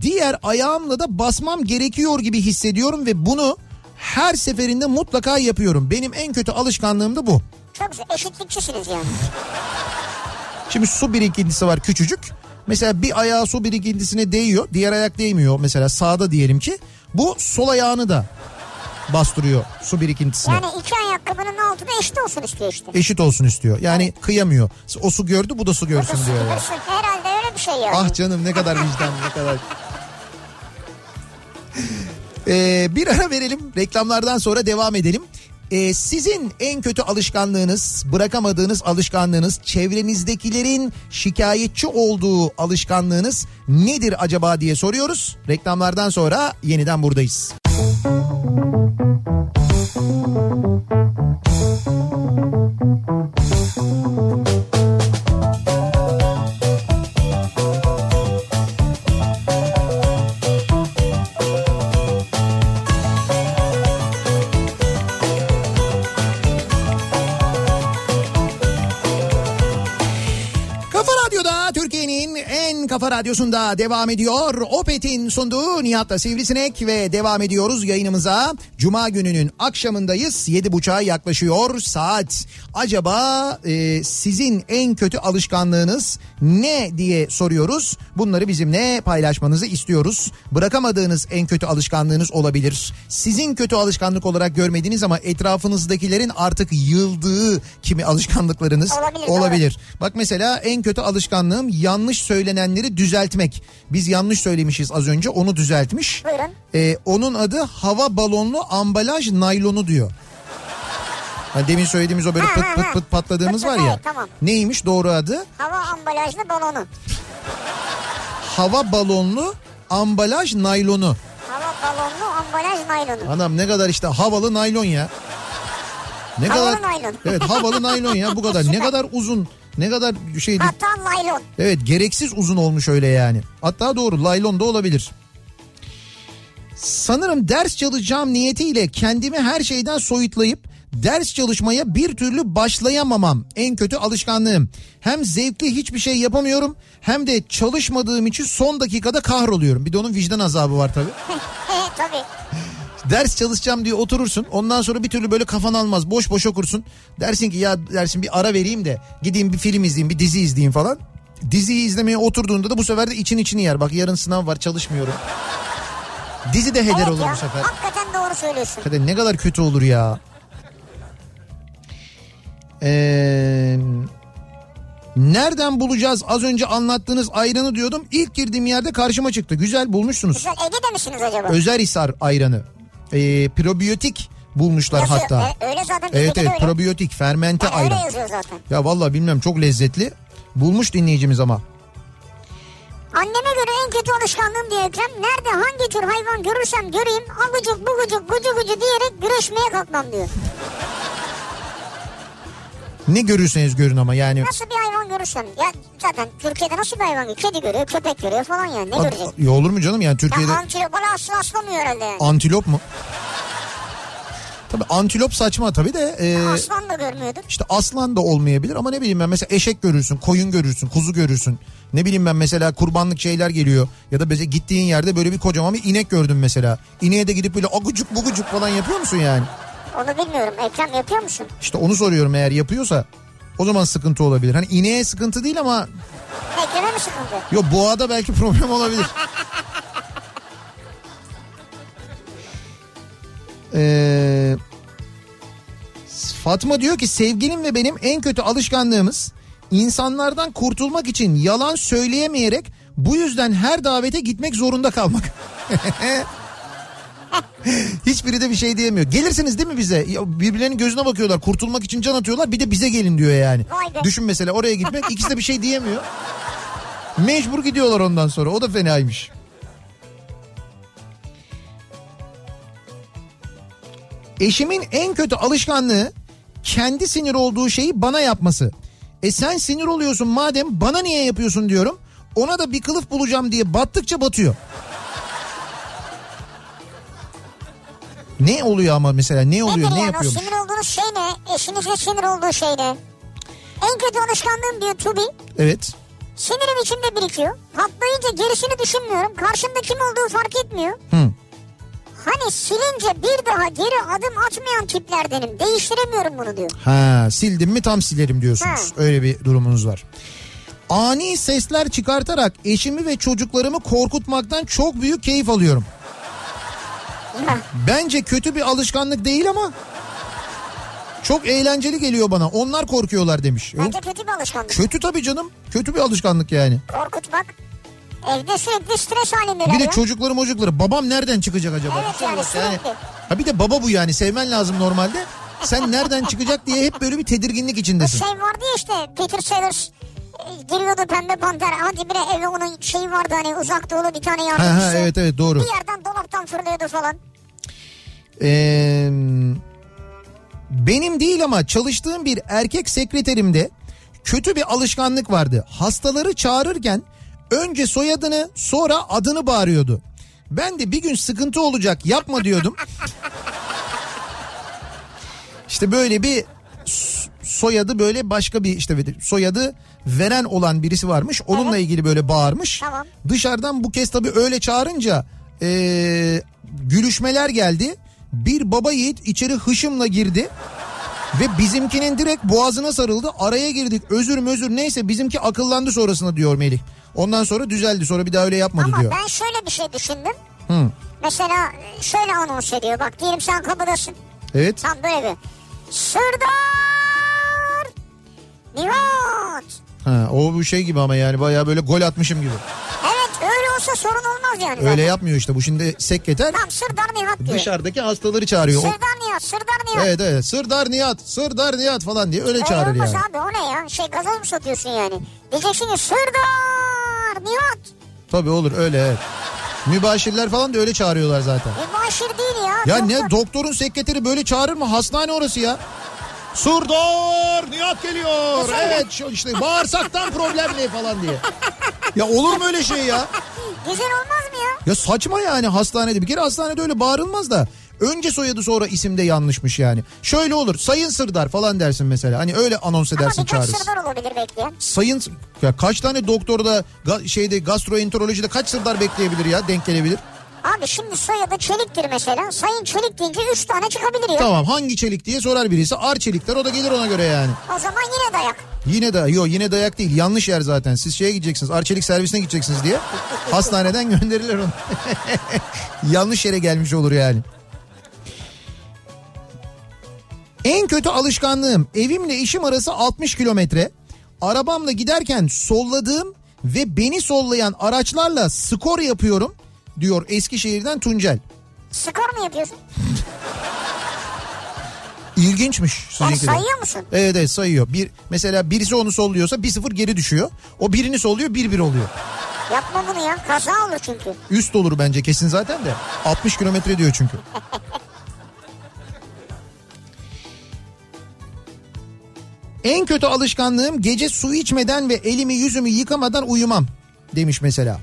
diğer ayağımla da basmam gerekiyor gibi hissediyorum ve bunu her seferinde mutlaka yapıyorum. Benim en kötü alışkanlığım da bu. Çok güzel. Eşitlikçisiniz yani. Şimdi su birikintisi var küçücük. Mesela bir ayağı su birikintisine değiyor, diğer ayak değmiyor. Mesela sağda diyelim ki bu sol ayağını da bastırıyor su birikintisine. Yani iki ayakkabının altına eşit olsun istiyor işte. Eşit olsun istiyor. Yani kıyamıyor. O su gördü, bu da su görsün da diyor. ya. sıkılırsın. Herhalde öyle bir şey yani. Ah canım ne kadar vicdan ne kadar. <laughs> Ee, bir ara verelim reklamlardan sonra devam edelim. Ee, sizin en kötü alışkanlığınız, bırakamadığınız alışkanlığınız, çevrenizdekilerin şikayetçi olduğu alışkanlığınız nedir acaba diye soruyoruz. Reklamlardan sonra yeniden buradayız. Kafa kafa radyosunda devam ediyor. Opet'in sunduğu Nihat'la Sivrisinek ve devam ediyoruz yayınımıza. Cuma gününün akşamındayız. Yedi buçuğa yaklaşıyor saat. Acaba e, sizin en kötü alışkanlığınız ne diye soruyoruz. Bunları bizimle paylaşmanızı istiyoruz. Bırakamadığınız en kötü alışkanlığınız olabilir. Sizin kötü alışkanlık olarak görmediğiniz ama etrafınızdakilerin artık yıldığı kimi alışkanlıklarınız Olabilir, olabilir. Bak mesela en kötü alışkanlığım yanlış söylenenleri düzeltmek. Biz yanlış söylemişiz az önce onu düzeltmiş. Buyurun. Ee, onun adı hava balonlu ambalaj naylonu diyor. Ha, demin söylediğimiz o böyle pıt pıt pıt patladığımız pıt, var ya. evet, tamam. Neymiş doğru adı? Hava ambalajlı balonu. Hava balonlu ambalaj naylonu. Hava balonlu ambalaj naylonu. Anam ne kadar işte havalı naylon ya. Ne Havalı kadar naylon. Evet havalı naylon ya bu kadar. ne kadar uzun. Ne kadar şey Hatta naylon. Evet gereksiz uzun olmuş öyle yani. Hatta doğru laylon da olabilir. Sanırım ders çalışacağım niyetiyle kendimi her şeyden soyutlayıp Ders çalışmaya bir türlü başlayamamam en kötü alışkanlığım. Hem zevkli hiçbir şey yapamıyorum hem de çalışmadığım için son dakikada kahroluyorum. Bir de onun vicdan azabı var tabii. <laughs> Tabii. Ders çalışacağım diye oturursun. Ondan sonra bir türlü böyle kafan almaz. Boş boş okursun. Dersin ki ya dersin bir ara vereyim de gideyim bir film izleyeyim, bir dizi izleyeyim falan. Diziyi izlemeye oturduğunda da bu sefer de için içini yer. Bak yarın sınav var çalışmıyorum. Dizi de heder evet olur ya, bu sefer. Hakikaten doğru söylüyorsun. Hakikaten ne kadar kötü olur ya. Ee, nereden bulacağız az önce anlattığınız ayranı diyordum. İlk girdiğim yerde karşıma çıktı. Güzel bulmuşsunuz. Güzel Ege'de misiniz acaba? Özelhisar ayranı. Ee, probiyotik bulmuşlar Yazıyor. hatta. E, öyle zaten. Evet evet öyle. probiyotik fermente öyle ayran. yazıyor zaten. Ya vallahi bilmem çok lezzetli. Bulmuş dinleyicimiz ama. Anneme göre en kötü alışkanlığım diye Ekrem. Nerede hangi tür hayvan görürsem göreyim agucuk bugucuk gucu gucu diyerek güreşmeye kalkmam diyor. Ne görürseniz görün ama yani. Nasıl bir hayvan görürsem. Ya zaten Türkiye'de nasıl bir hayvan? Kedi görüyor, köpek görüyor falan yani. Ne görecek? Ya olur mu canım yani Türkiye'de Ya antilop bana asla aslamıyor herhalde yani. antilop mu? Tabii antilop saçma tabii de. e, Aslan da görmüyordur. İşte aslan da olmayabilir ama ne bileyim ben mesela eşek görürsün, koyun görürsün, kuzu görürsün. Ne bileyim ben mesela kurbanlık şeyler geliyor ya da mesela gittiğin yerde böyle bir kocaman bir inek gördüm mesela. İneğe de gidip böyle agucuk bugucuk falan yapıyor musun yani? Onu bilmiyorum. Ekrem yapıyor musun? İşte onu soruyorum eğer yapıyorsa o zaman sıkıntı olabilir. Hani ineğe sıkıntı değil ama Ekrem'e mi sıkıntı? yok boğada belki problem olabilir. <laughs> Ee, Fatma diyor ki sevgilim ve benim en kötü alışkanlığımız insanlardan kurtulmak için yalan söyleyemeyerek bu yüzden her davete gitmek zorunda kalmak. <laughs> <laughs> Hiçbiri de bir şey diyemiyor. Gelirsiniz değil mi bize? Ya Birbirlerinin gözüne bakıyorlar. Kurtulmak için can atıyorlar. Bir de bize gelin diyor yani. Düşün mesela oraya gitmek. ikisi de bir şey diyemiyor. Mecbur gidiyorlar ondan sonra. O da fenaymış. Eşimin en kötü alışkanlığı kendi sinir olduğu şeyi bana yapması. E sen sinir oluyorsun madem bana niye yapıyorsun diyorum. Ona da bir kılıf bulacağım diye battıkça batıyor. Ne oluyor ama mesela ne oluyor ne yani o yapıyormuş? sinir olduğunuz şey ne? Eşinizle sinir olduğu şey ne? En kötü alışkanlığım diyor Tubi. Evet. Sinirim içimde birikiyor. Patlayınca gerisini düşünmüyorum. Karşımda kim olduğu fark etmiyor. Hı. Hani silince bir daha geri adım atmayan tiplerdenim. Değiştiremiyorum bunu diyor. Ha sildim mi tam silerim diyorsunuz. Ha. Öyle bir durumunuz var. Ani sesler çıkartarak eşimi ve çocuklarımı korkutmaktan çok büyük keyif alıyorum. Bence kötü bir alışkanlık değil ama çok eğlenceli geliyor bana. Onlar korkuyorlar demiş. bence kötü bir alışkanlık. Kötü tabii canım. Kötü bir alışkanlık yani. Korkutmak. Evde sürekli stres halindeler Bir de ya. çocukları mocukları babam nereden çıkacak acaba? Evet yani sürekli. Ha bir de baba bu yani sevmen lazım normalde. Sen nereden çıkacak diye hep böyle bir tedirginlik O içindesin. şey vardı ya işte Peter Sellers giriyordu pembe panter. Hadi bire eve onun şeyi vardı hani uzak doğulu bir tane Ha yardımcısı. ha evet evet doğru. Bir yerden dolaptan fırlıyordu falan. Ee, benim değil ama çalıştığım bir erkek sekreterimde kötü bir alışkanlık vardı. Hastaları çağırırken önce soyadını sonra adını bağırıyordu. Ben de bir gün sıkıntı olacak yapma diyordum. <laughs> İşte böyle bir soyadı böyle başka bir işte soyadı veren olan birisi varmış. Onunla ilgili böyle bağırmış. Tamam. Dışarıdan bu kez tabii öyle çağırınca ee, gülüşmeler geldi. Bir baba yiğit içeri hışımla girdi. Ve bizimkinin direkt boğazına sarıldı. Araya girdik. Özür mözür neyse bizimki akıllandı sonrasında diyor Melih. Ondan sonra düzeldi. Sonra bir daha öyle yapmadı Ama diyor. ben şöyle bir şey düşündüm. Hı. Mesela e, şöyle anons ediyor. Bak diyelim sen kapıdasın. Evet. Tam böyle bir. Sırdar! Nihat! Ha, o bu şey gibi ama yani bayağı böyle gol atmışım gibi. Evet öyle olsa sorun olmaz yani. Öyle zaten. yapmıyor işte. Bu şimdi sekreter Tam Sırdar Nihat diyor. dışarıdaki hastaları çağırıyor. Sırdar Nihat, Sırdar Nihat. Evet evet. Sırdar Nihat, Sırdar Nihat falan diye öyle Öyle çağırır yani. abi o ne ya? Şey gazoz mu satıyorsun yani? Diyeceksin ki Sırdar Nihat. Tabii olur öyle evet. Mübaşirler falan da öyle çağırıyorlar zaten. Mübaşir değil ya. Ya doktor. ne doktorun sekreteri böyle çağırır mı? Hastane orası ya. Sırdar Nihat geliyor. Evet şu işte bağırsaktan problemli falan diye. Ya olur mu öyle şey ya? Güzel olmaz mı ya? Ya saçma yani hastanede. Bir kere hastanede öyle bağırılmaz da. Önce soyadı sonra isimde yanlışmış yani. Şöyle olur Sayın Sırdar falan dersin mesela. Hani öyle anons Ama edersin birkaç çağırırsın. sırdar olabilir bekleyen. Sayın ya kaç tane doktorda ga- şeyde gastroenterolojide kaç sırdar bekleyebilir ya denk gelebilir? Abi şimdi soyadı Çelik'tir mesela. Sayın Çelik deyince 3 tane çıkabilir ya. Tamam hangi çelik diye sorar birisi. Ar çelikler o da gelir ona göre yani. O zaman yine dayak. Yine de yok yine dayak değil yanlış yer zaten. Siz şeye gideceksiniz Arçelik servisine gideceksiniz diye. <laughs> Hastaneden gönderirler onu. <laughs> yanlış yere gelmiş olur yani. En kötü alışkanlığım evimle işim arası 60 kilometre. Arabamla giderken solladığım ve beni sollayan araçlarla skor yapıyorum diyor Eskişehir'den Tuncel. Skor mu yapıyorsun? İlginçmiş Yani sayıyor musun? Evet evet sayıyor. Bir, mesela birisi onu solluyorsa 1-0 geri düşüyor. O birini solluyor 1-1 oluyor. Yapma bunu ya. Kaza olur çünkü. Üst olur bence kesin zaten de. 60 kilometre diyor çünkü. <laughs> En kötü alışkanlığım gece su içmeden ve elimi yüzümü yıkamadan uyumam demiş mesela.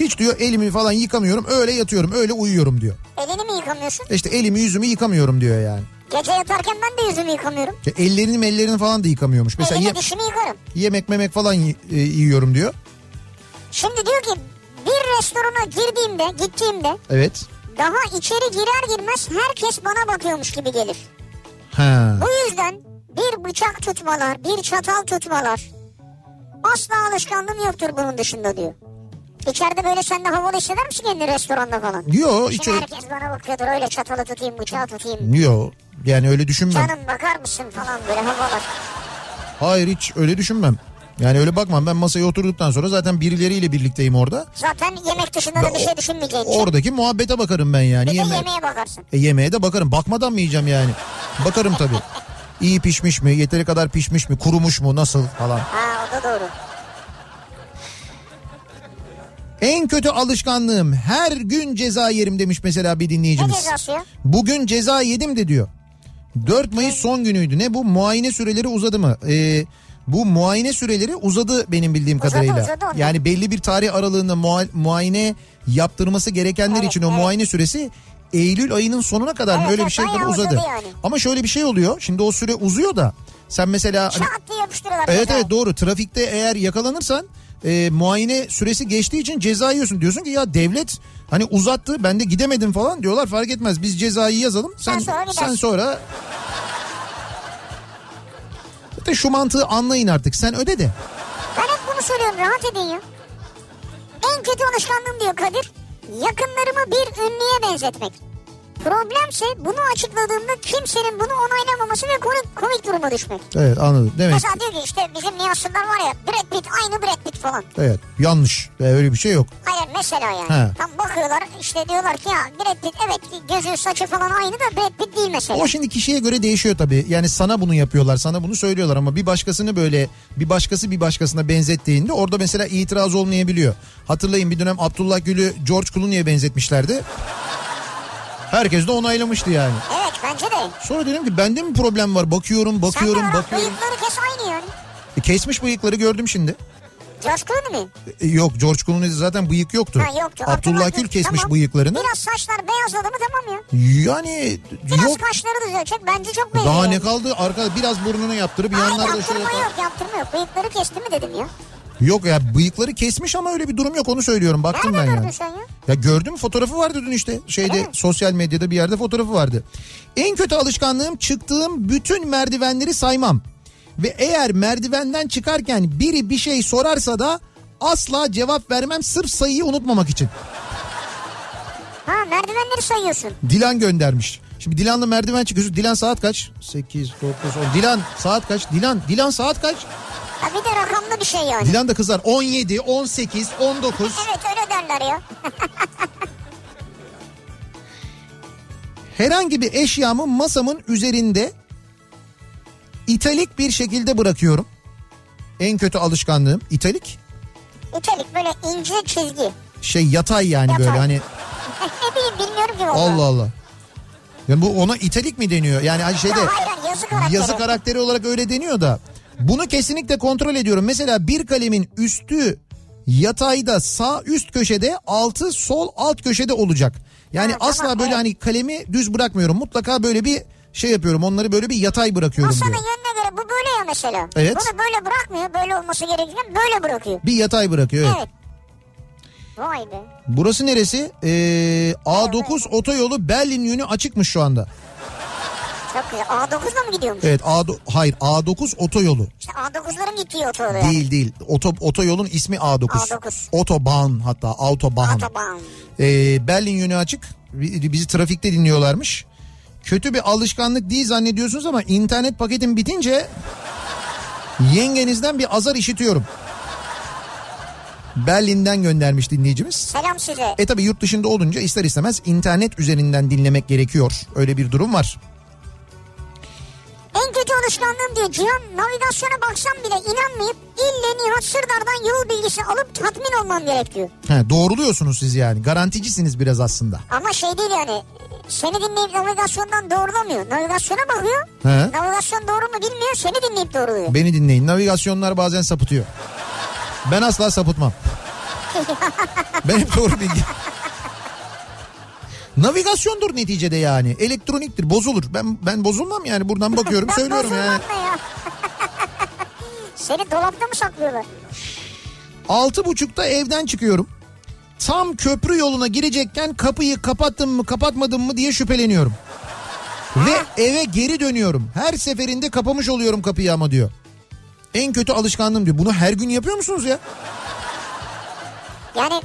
Hiç diyor elimi falan yıkamıyorum öyle yatıyorum öyle uyuyorum diyor. Elini mi yıkamıyorsun? İşte elimi yüzümü yıkamıyorum diyor yani. Gece yatarken ben de yüzümü yıkamıyorum. İşte ellerini ellerini falan da yıkamıyormuş. Mesela Elimi ye- dişimi yıkarım. yemek memek falan y- e, yiyorum diyor. Şimdi diyor ki bir restorana girdiğimde gittiğimde Evet. daha içeri girer girmez herkes bana bakıyormuş gibi gelir. Ha. Bu yüzden bir bıçak tutmalar, bir çatal tutmalar asla alışkanlığım yoktur bunun dışında diyor. İçeride böyle sen de havalı hisseder misin kendini restoranda falan? Yo hiç Şimdi öyle, herkes bana bakıyordur öyle çatalı tutayım bıçağı tutayım. yo yani öyle düşünmem. Canım bakar mısın falan böyle havalar. Hayır hiç öyle düşünmem. Yani öyle bakmam ben masaya oturduktan sonra zaten birileriyle birlikteyim orada. Zaten yemek dışında da bir şey düşünmeyeceğin için. Oradaki muhabbete bakarım ben yani. Bir de Yeme- yemeğe bakarsın. e, yemeğe de bakarım. Bakmadan mı yiyeceğim yani? Bakarım tabii. İyi pişmiş mi? Yeteri kadar pişmiş mi? Kurumuş mu? Nasıl falan. Ha o da doğru. En kötü alışkanlığım her gün ceza yerim demiş mesela bir Ne dinleyicimiz. cezası ya? Bugün ceza yedim de diyor. 4 Mayıs son günüydü. Ne bu muayene süreleri uzadı mı? Ee, bu muayene süreleri uzadı benim bildiğim Uzadı, kadarıyla. uzadı onlar. yani belli bir tarih aralığında mua- muayene yaptırması gerekenler Evet, için o evet. muayene süresi Eylül ayının sonuna kadar mı Evet, öyle bir şey kadar uzadı. yani. Ama şöyle bir şey oluyor. Şimdi o süre uzuyor da sen mesela hani- Çat diye yapıştırıyorlar. Evet evet doğru. Trafikte eğer yakalanırsan e, muayene süresi geçtiği için ceza yiyorsun. Diyorsun ki ya devlet hani uzattı ben de gidemedim falan diyorlar fark etmez. Biz cezayı yazalım. Sen, Sen sonra gidersin. sen sonra Zaten şu mantığı anlayın artık. Sen öde de. Ben hep bunu söylüyorum rahat edin ya. En kötü alışkanlığım diyor Kadir. Yakınlarımı bir ünlüye benzetmek. Problemse bunu açıkladığımda kimsenin bunu onaylamaması ve komik, komik duruma düşmek. Evet anladım. Demek Mesela diyor ki işte bizim Nihat Sırdar var ya Brad Pitt aynı Brad Pitt falan. evet yanlış. E, öyle bir şey yok. Hayır mesela yani. He. Tam bakıyorlar işte diyorlar ki ya Brad Pitt evet gözü saçı falan aynı da Brad Pitt değil mesela. O şimdi kişiye göre değişiyor tabii. Yani sana bunu yapıyorlar, sana bunu söylüyorlar ama bir başkasını böyle bir başkası bir başkasına benzettiğinde orada mesela itiraz olmayabiliyor. Hatırlayın bir dönem Abdullah Gül'ü George Clooney'e benzetmişlerdi. Herkes de onaylamıştı yani. Evet bence de. Sonra dedim ki bende mi problem var? Bakıyorum, bakıyorum, Sen de bakıyorum. bıyıkları kes aynı yani. E, kesmiş bıyıkları gördüm şimdi. George Clooney mi? E, yok George Clooney'de zaten bıyık yoktu. Ha yoktu. Abdullah Gül kesmiş Tamam. bıyıklarını. Biraz saçlar beyazladı mı tamam ya. Yani Biraz yok. kaşları düzelecek bence çok benziyor. Daha ne kaldı? Arka biraz burnunu yaptırıp Hayır yanlarda şöyle yaptırma falan. yok yaptırma yok. Bıyıkları kesti mi dedim ya. Yok ya bıyıkları kesmiş ama öyle bir durum yok onu söylüyorum. Baktım Nerede ben gördün yani. sen ya? Ya gördüm fotoğrafı vardı dün işte. Şeyde mi? sosyal medyada bir yerde fotoğrafı vardı. En kötü alışkanlığım çıktığım bütün merdivenleri saymam. Ve eğer merdivenden çıkarken biri bir şey sorarsa da asla cevap vermem sırf sayıyı unutmamak için. Ha merdivenleri sayıyorsun. Dilan göndermiş. Şimdi Dilan'la merdiven çıkıyorsun. Dilan saat kaç? 8, 9, 10. Dilan saat kaç? Dilan, Dilan saat kaç? Ha bir de rakamlı bir şey yani. Dilan da kızar. 17, 18, 19. Evet öyle derler ya. Herhangi bir eşyamı masamın üzerinde italik bir şekilde bırakıyorum. En kötü alışkanlığım italik. İtelik böyle ince çizgi. Şey yatay yani Yatay. böyle hani <laughs> ne bileyim bilmiyorum ki valla. Allah Allah. Ya bu ona italik mi deniyor? Yani hani şeyde Ya hayır, yazı karakteri. yazı karakteri olarak öyle deniyor da bunu kesinlikle kontrol ediyorum. Mesela bir kalemin üstü yatayda sağ üst köşede altı sol alt köşede olacak. Yani Ha, asla tamam, böyle evet. hani kalemi düz bırakmıyorum. Mutlaka böyle bir şey yapıyorum. Onları böyle bir yatay bırakıyorum Masanın diyor. yönüne göre bu böyle ya mesela. Evet. Bunu böyle bırakmıyor. Böyle olması gerekirken böyle bırakıyor. Bir yatay bırakıyor evet. Evet. Vay be. Burası neresi? Ee, A9 otoyolu Berlin yönü açıkmış şu anda. Çok güzel. A9'la mı gidiyormuş? Evet A hayır A9 otoyolu. İşte A9'ların gittiği otoyolu yani. Değil değil. Oto, otoyolun ismi A9. A9. Otobahn hatta Autobahn. Otoban. Ee, Berlin yönü açık. Bi- Bizi trafikte dinliyorlarmış. Kötü bir alışkanlık değil zannediyorsunuz ama internet paketim bitince yengenizden bir azar işitiyorum. Berlin'den göndermiş dinleyicimiz. Selam size. E tabi yurt dışında olunca ister istemez internet üzerinden dinlemek gerekiyor. Öyle bir durum var. En kötü alışkanlığım diyor Cihan. Navigasyona baksam bile inanmayıp ille Nihat Sırdar'dan yol bilgisi alıp tatmin olmam gerek diyor. He, doğruluyorsunuz siz yani. Garanticisiniz biraz aslında. Ama şey değil yani. Seni dinleyip navigasyondan doğrulamıyor. Navigasyona bakıyor. He. Navigasyon doğru mu bilmiyor. Seni dinleyip doğruluyor. Beni dinleyin. Navigasyonlar bazen sapıtıyor. Ben asla sapıtmam. <laughs> ben hep doğru bilgi. Navigasyondur neticede yani. Elektroniktir, bozulur. Ben ben bozulmam yani. Buradan bakıyorum, <laughs> söylüyorum yani. ya. Seni dolapta mı saklıyorlar? Altı buçukta evden çıkıyorum. Tam köprü yoluna girecekken kapıyı kapattım mı kapatmadım mı diye şüpheleniyorum. Ve eve geri dönüyorum. Her seferinde kapamış oluyorum kapıyı ama diyor. En kötü alışkanlığım diyor. Bunu her gün yapıyor musunuz ya? Yani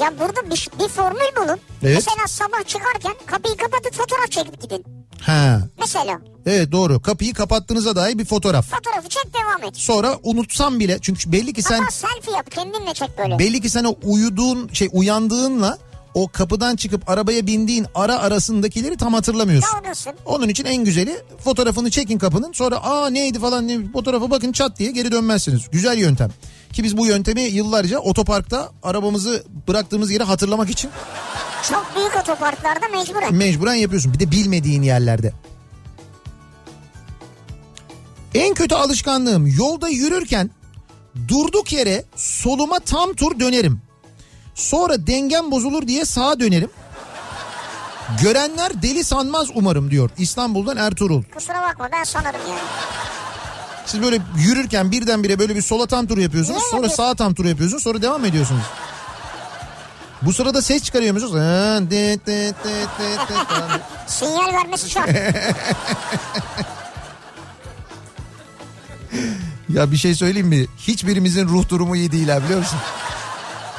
ya burada bir, bir formül bulun. Evet. Mesela sabah çıkarken kapıyı kapatıp fotoğraf çekip gidin. Ha. Mesela Evet doğru. Kapıyı kapattığınıza dair bir fotoğraf. fotoğrafı çek devam et. Sonra unutsam bile çünkü belli ki sen Ama selfie yap kendinle çek böyle. belli ki sen o uyuduğun şey uyandığınla o kapıdan çıkıp arabaya bindiğin ara arasındakileri tam hatırlamıyorsun. Doğrusun. Onun için en güzeli fotoğrafını çekin kapının sonra aa neydi falan ne, fotoğrafa bakın çat diye geri dönmezsiniz. Güzel yöntem. Ki biz bu yöntemi yıllarca otoparkta arabamızı bıraktığımız yeri hatırlamak için Çok büyük otoparklarda mecburen. mecburen yapıyorsun. Bir de bilmediğin yerlerde. En kötü alışkanlığım yolda yürürken durduk yere soluma tam tur dönerim. Sonra dengem bozulur diye sağa dönerim. Görenler deli sanmaz umarım diyor İstanbul'dan Ertuğrul. Kusura bakma ben sanırım yani. Siz böyle yürürken birdenbire böyle bir sola tam tur yapıyorsunuz. Niye Sonra yapıyorsun? sağa tam tur yapıyorsunuz. Sonra devam ediyorsunuz. Bu sırada ses çıkarıyor musunuz? <laughs> Sinyal vermesi şart. <laughs> Ya bir şey söyleyeyim mi? Hiçbirimizin ruh durumu iyi değil ha biliyor musun?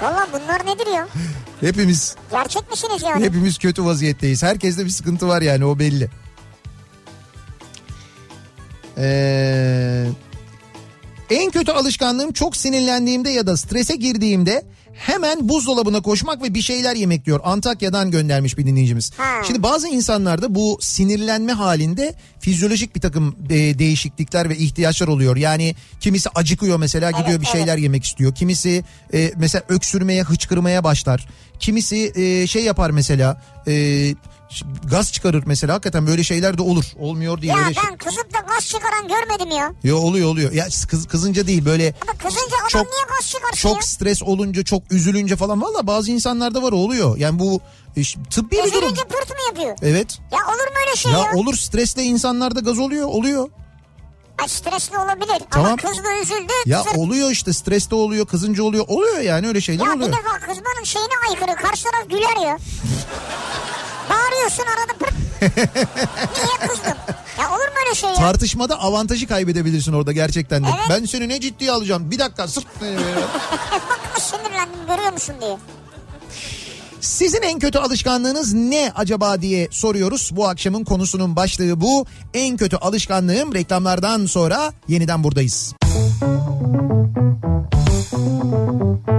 Valla bunlar nedir ya? Hepimiz Gerçek misiniz yani? hepimiz kötü vaziyetteyiz. Herkeste bir sıkıntı var yani o belli. Ee, en kötü alışkanlığım çok sinirlendiğimde ya da strese girdiğimde hemen buzdolabına koşmak ve bir şeyler yemek diyor. Antakya'dan göndermiş bir dinleyicimiz. Ha. Şimdi bazı insanlarda bu sinirlenme halinde fizyolojik bir takım e, değişiklikler ve ihtiyaçlar oluyor. Yani kimisi acıkıyor mesela gidiyor Evet, bir şeyler yemek istiyor. Kimisi e, mesela öksürmeye, hıçkırmaya başlar. Kimisi e, şey yapar mesela e, gaz çıkarır mesela. Hakikaten böyle şeyler de olur. Olmuyor diye Ya şey. ben kızıp da gaz çıkaran görmedim ya. Yo oluyor oluyor. Ya kız, kızınca değil böyle Ama kızınca adam Çok- niye gaz çıkarsın çok ya? stres olunca çok üzülünce falan valla bazı insanlarda var oluyor. Yani bu e, ş- tıbbi bir durum. Üzülünce pırt mı yapıyor? Evet. Ya olur mu öyle şey ya? Ya olur stresle insanlarda gaz oluyor oluyor. Ay, stresli olabilir Tamam. ama kız da üzüldü. Ya zırt. oluyor işte streste oluyor kızınca oluyor. Oluyor yani öyle şeyler Ya bir oluyor. defa kızmanın şeyine aykırı. Karşı taraf güler ya. Bağırıyorsun arada pırt. <laughs> Niye kızdın? Ya olur mu öyle şey ya? Tartışmada avantajı kaybedebilirsin orada gerçekten de. Evet. Ben seni ne ciddiye alacağım? Bir dakika. <laughs> Bak sinirlendim görüyor musun diye. Sizin en kötü alışkanlığınız ne acaba diye soruyoruz. Bu akşamın konusunun başlığı bu. En kötü alışkanlığım reklamlardan sonra yeniden buradayız. Kafa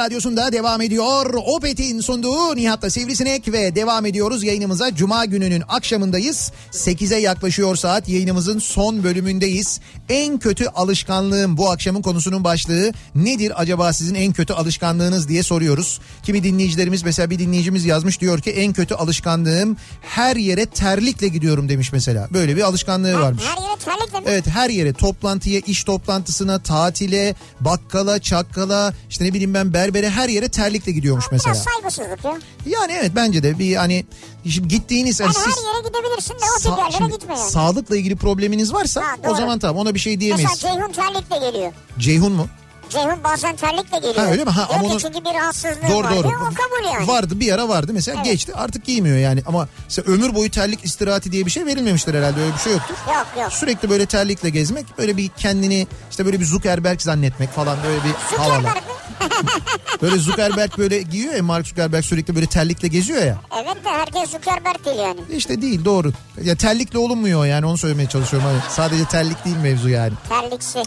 radyosunda devam ediyor. Opet'in sunduğu Nihat'la Sivrisinek ve devam ediyoruz yayınımıza. Cuma gününün akşamındayız. 8'e yaklaşıyor saat yayınımızın son bölümündeyiz. En kötü alışkanlığım bu akşamın konusunun başlığı nedir acaba sizin en kötü alışkanlığınız diye soruyoruz. Kimi dinleyicilerimiz mesela bir dinleyicimiz yazmış diyor ki en kötü alışkanlığım her yere terlikle gidiyorum demiş mesela. Böyle bir alışkanlığı varmış. Her yere terlikle mi? Evet her yere toplantıya, iş toplantısına, tatile, bakkala, çakkala, işte ne bileyim ben berbere her yere terlikle gidiyormuş mesela. Biraz saygısızlık ya. Yani evet bence de bir hani şimdi gittiğiniz Yani siz- her yere gidebilirsin de o tip yerlere gitme yani. sağlıkla ilgili probleminiz varsa Ha, o zaman tamam ona bir şey diyemeyiz. Mesela Ceyhun terlikle geliyor. Ceyhun mu? Ceyhun bazen terlikle geliyor. Ha, öyle mi? Ha, ama ki onu- çünkü bir rahatsızlığı Doğru var doğru. O kabul yani. Vardı bir ara vardı mesela Evet. geçti artık giymiyor yani ama mesela ömür boyu terlik istirahati diye bir şey verilmemiştir herhalde öyle bir şey yoktur. Yok yok. Sürekli böyle terlikle gezmek böyle bir kendini işte böyle bir Zuckerberg zannetmek falan böyle bir havalar. Zuckerberg? <laughs> Böyle Zuckerberg böyle giyiyor ya Mark Zuckerberg sürekli böyle terlikle geziyor ya. Evet de herkes Zuckerberg değil yani. İşte değil doğru. Ya terlikle olunmuyor yani onu söylemeye çalışıyorum. Hani sadece terlik değil mevzu yani. Terliksi.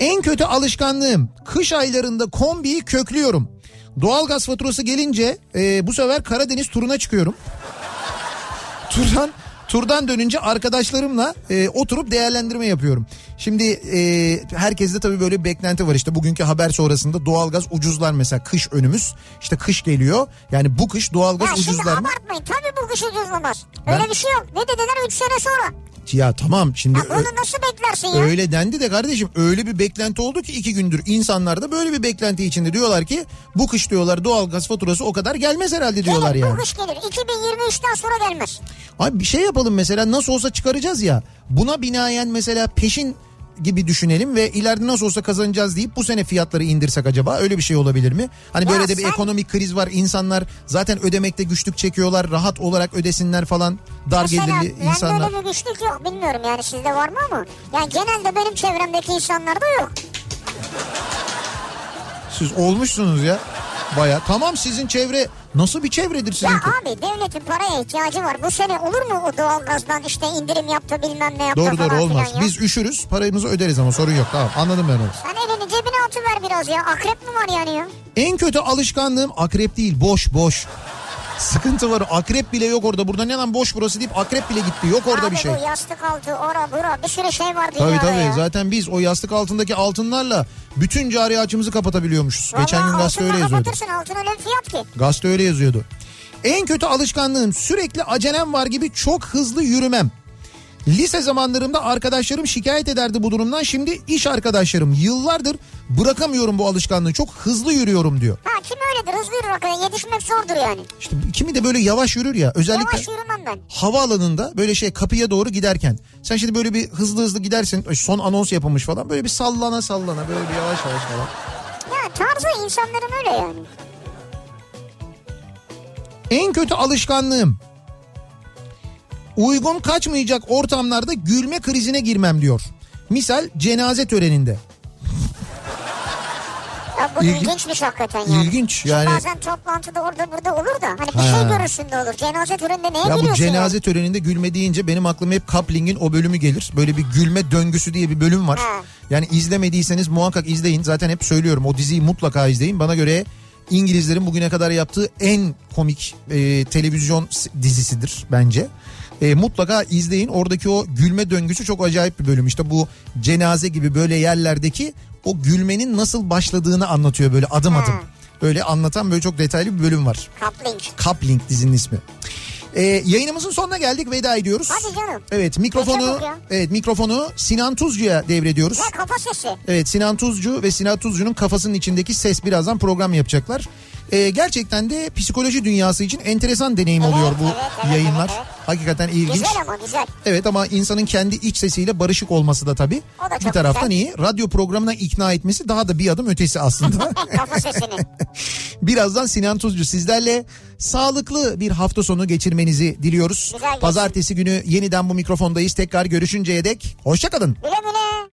En kötü alışkanlığım kış aylarında kombiyi köklüyorum. Doğalgaz faturası gelince e, bu sefer Karadeniz turuna çıkıyorum. Turdan turdan dönünce arkadaşlarımla e, oturup değerlendirme yapıyorum. Şimdi e, herkeste tabii böyle bir beklenti var işte bugünkü haber sonrasında doğalgaz ucuzlar mesela kış önümüz işte kış geliyor yani bu kış doğalgaz Ya ucuzlar mı? abartmayın. Tabii bu kış ucuzlamaz. Öyle Ben- bir şey yok. Ne dediler 3 sene sonra. Ya tamam şimdi Ya bunu nasıl beklersin ya? Öyle dendi de kardeşim öyle bir beklenti oldu ki iki gündür insanlar da böyle bir beklenti içinde diyorlar ki bu kış diyorlar doğalgaz faturası o kadar gelmez herhalde diyorlar Gelir, yani. Bu kış gelir. 2023'ten sonra gelmez. Abi bir şey yapalım mesela nasıl olsa çıkaracağız ya buna binaen mesela peşin gibi düşünelim ve ileride nasıl olsa kazanacağız deyip bu sene fiyatları indirsek acaba öyle bir şey olabilir mi? Hani Ya böyle de bir sen- ekonomik kriz var insanlar zaten ödemekte güçlük çekiyorlar rahat olarak ödesinler falan dar Mesela gelirli insanlar. öyle bir güçlük yok bilmiyorum yani sizde var mı ama. Yani genelde benim çevremdeki insanlarda yok. Siz olmuşsunuz ya baya tamam sizin çevre nasıl bir çevredir Ya sizinki? abi devletin paraya ihtiyacı var. Bu sene olur mu o doğalgazdan işte indirim yaptı bilmem ne yaptı Doğru doğru olmaz. ya. Biz üşürüz paramızı öderiz ama sorun yok tamam anladım ben onu. Sen elini cebine atıver biraz ya. Akrep mi var yani ya? En kötü alışkanlığım akrep değil boş boş. Sıkıntı var akrep bile yok orada burada ne lan boş burası deyip akrep bile gitti yok orada abi bir şey. bu yastık altı ora bura bir sürü şey var Tabii tabii ya. zaten biz o yastık altındaki altınlarla bütün cari açımızı kapatabiliyormuşuz. Vallahi Geçen gün gazete altınla öyle yazıyordu. kapatırsın altın öyle bir fiyat ki. Gazete öyle yazıyordu. En kötü alışkanlığım sürekli acelem var gibi çok hızlı yürümem. Lise zamanlarımda arkadaşlarım şikayet ederdi bu durumdan. Şimdi iş arkadaşlarım yıllardır bırakamıyorum bu alışkanlığı. Çok hızlı yürüyorum diyor. Ha kim öyledir hızlı yürür hakikaten yetişmek zordur yani. İşte kimi de böyle yavaş yürür ya. Özellikle Yavaş yürümem ben. havaalanında böyle şey kapıya doğru giderken. Sen şimdi böyle bir hızlı hızlı gidersin. Son anons yapılmış falan. Böyle bir sallana sallana böyle bir yavaş yavaş falan. Ya tarzı insanların öyle yani. En kötü alışkanlığım. Uygun kaçmayacak ortamlarda gülme krizine girmem diyor. Misal cenaze töreninde. Ya bu İlginç. ilginçmiş hakikaten yani. İlginç Şimdi yani. bazen toplantıda orada burada olur da hani bir Ha. şey görürsün de olur. Cenaze töreninde neye Ya bu gülüyorsun cenaze ya? töreninde gülme deyince benim aklıma hep Kapling'in o bölümü gelir. Böyle bir gülme döngüsü diye bir bölüm var. Ha. Yani izlemediyseniz muhakkak izleyin. Zaten hep söylüyorum o diziyi mutlaka izleyin. Bana göre İngilizlerin bugüne kadar yaptığı en komik e, televizyon dizisidir bence. E, mutlaka izleyin. Oradaki o gülme döngüsü çok acayip bir bölüm. İşte bu cenaze gibi böyle yerlerdeki o gülmenin nasıl başladığını anlatıyor böyle adım adım. Öyle anlatan böyle çok detaylı bir bölüm var. Coupling. Coupling dizinin ismi. Ee, yayınımızın sonuna geldik veda ediyoruz. Hadi canım. Evet mikrofonu evet mikrofonu Sinan Tuzcu'ya devrediyoruz. Ya kafa sesi. Evet Sinan Tuzcu ve Sinan Tuzcu'nun kafasının içindeki ses birazdan program yapacaklar. Ee, gerçekten de psikoloji dünyası için enteresan deneyim Evet, oluyor bu evet, evet, yayınlar. evet, evet. Hakikaten ilginç. Güzel ama güzel. Evet ama insanın kendi iç sesiyle barışık olması da tabii da bir taraftan güzel. iyi. Radyo programına ikna etmesi daha da bir adım ötesi aslında. <laughs> Kafa sesini. <laughs> Birazdan Sinan Tuzcu sizlerle sağlıklı bir hafta sonu geçirmenizi diliyoruz. Güzel. Pazartesi günü yeniden bu mikrofondayız. Tekrar görüşünceye dek hoşçakalın. Güle güle.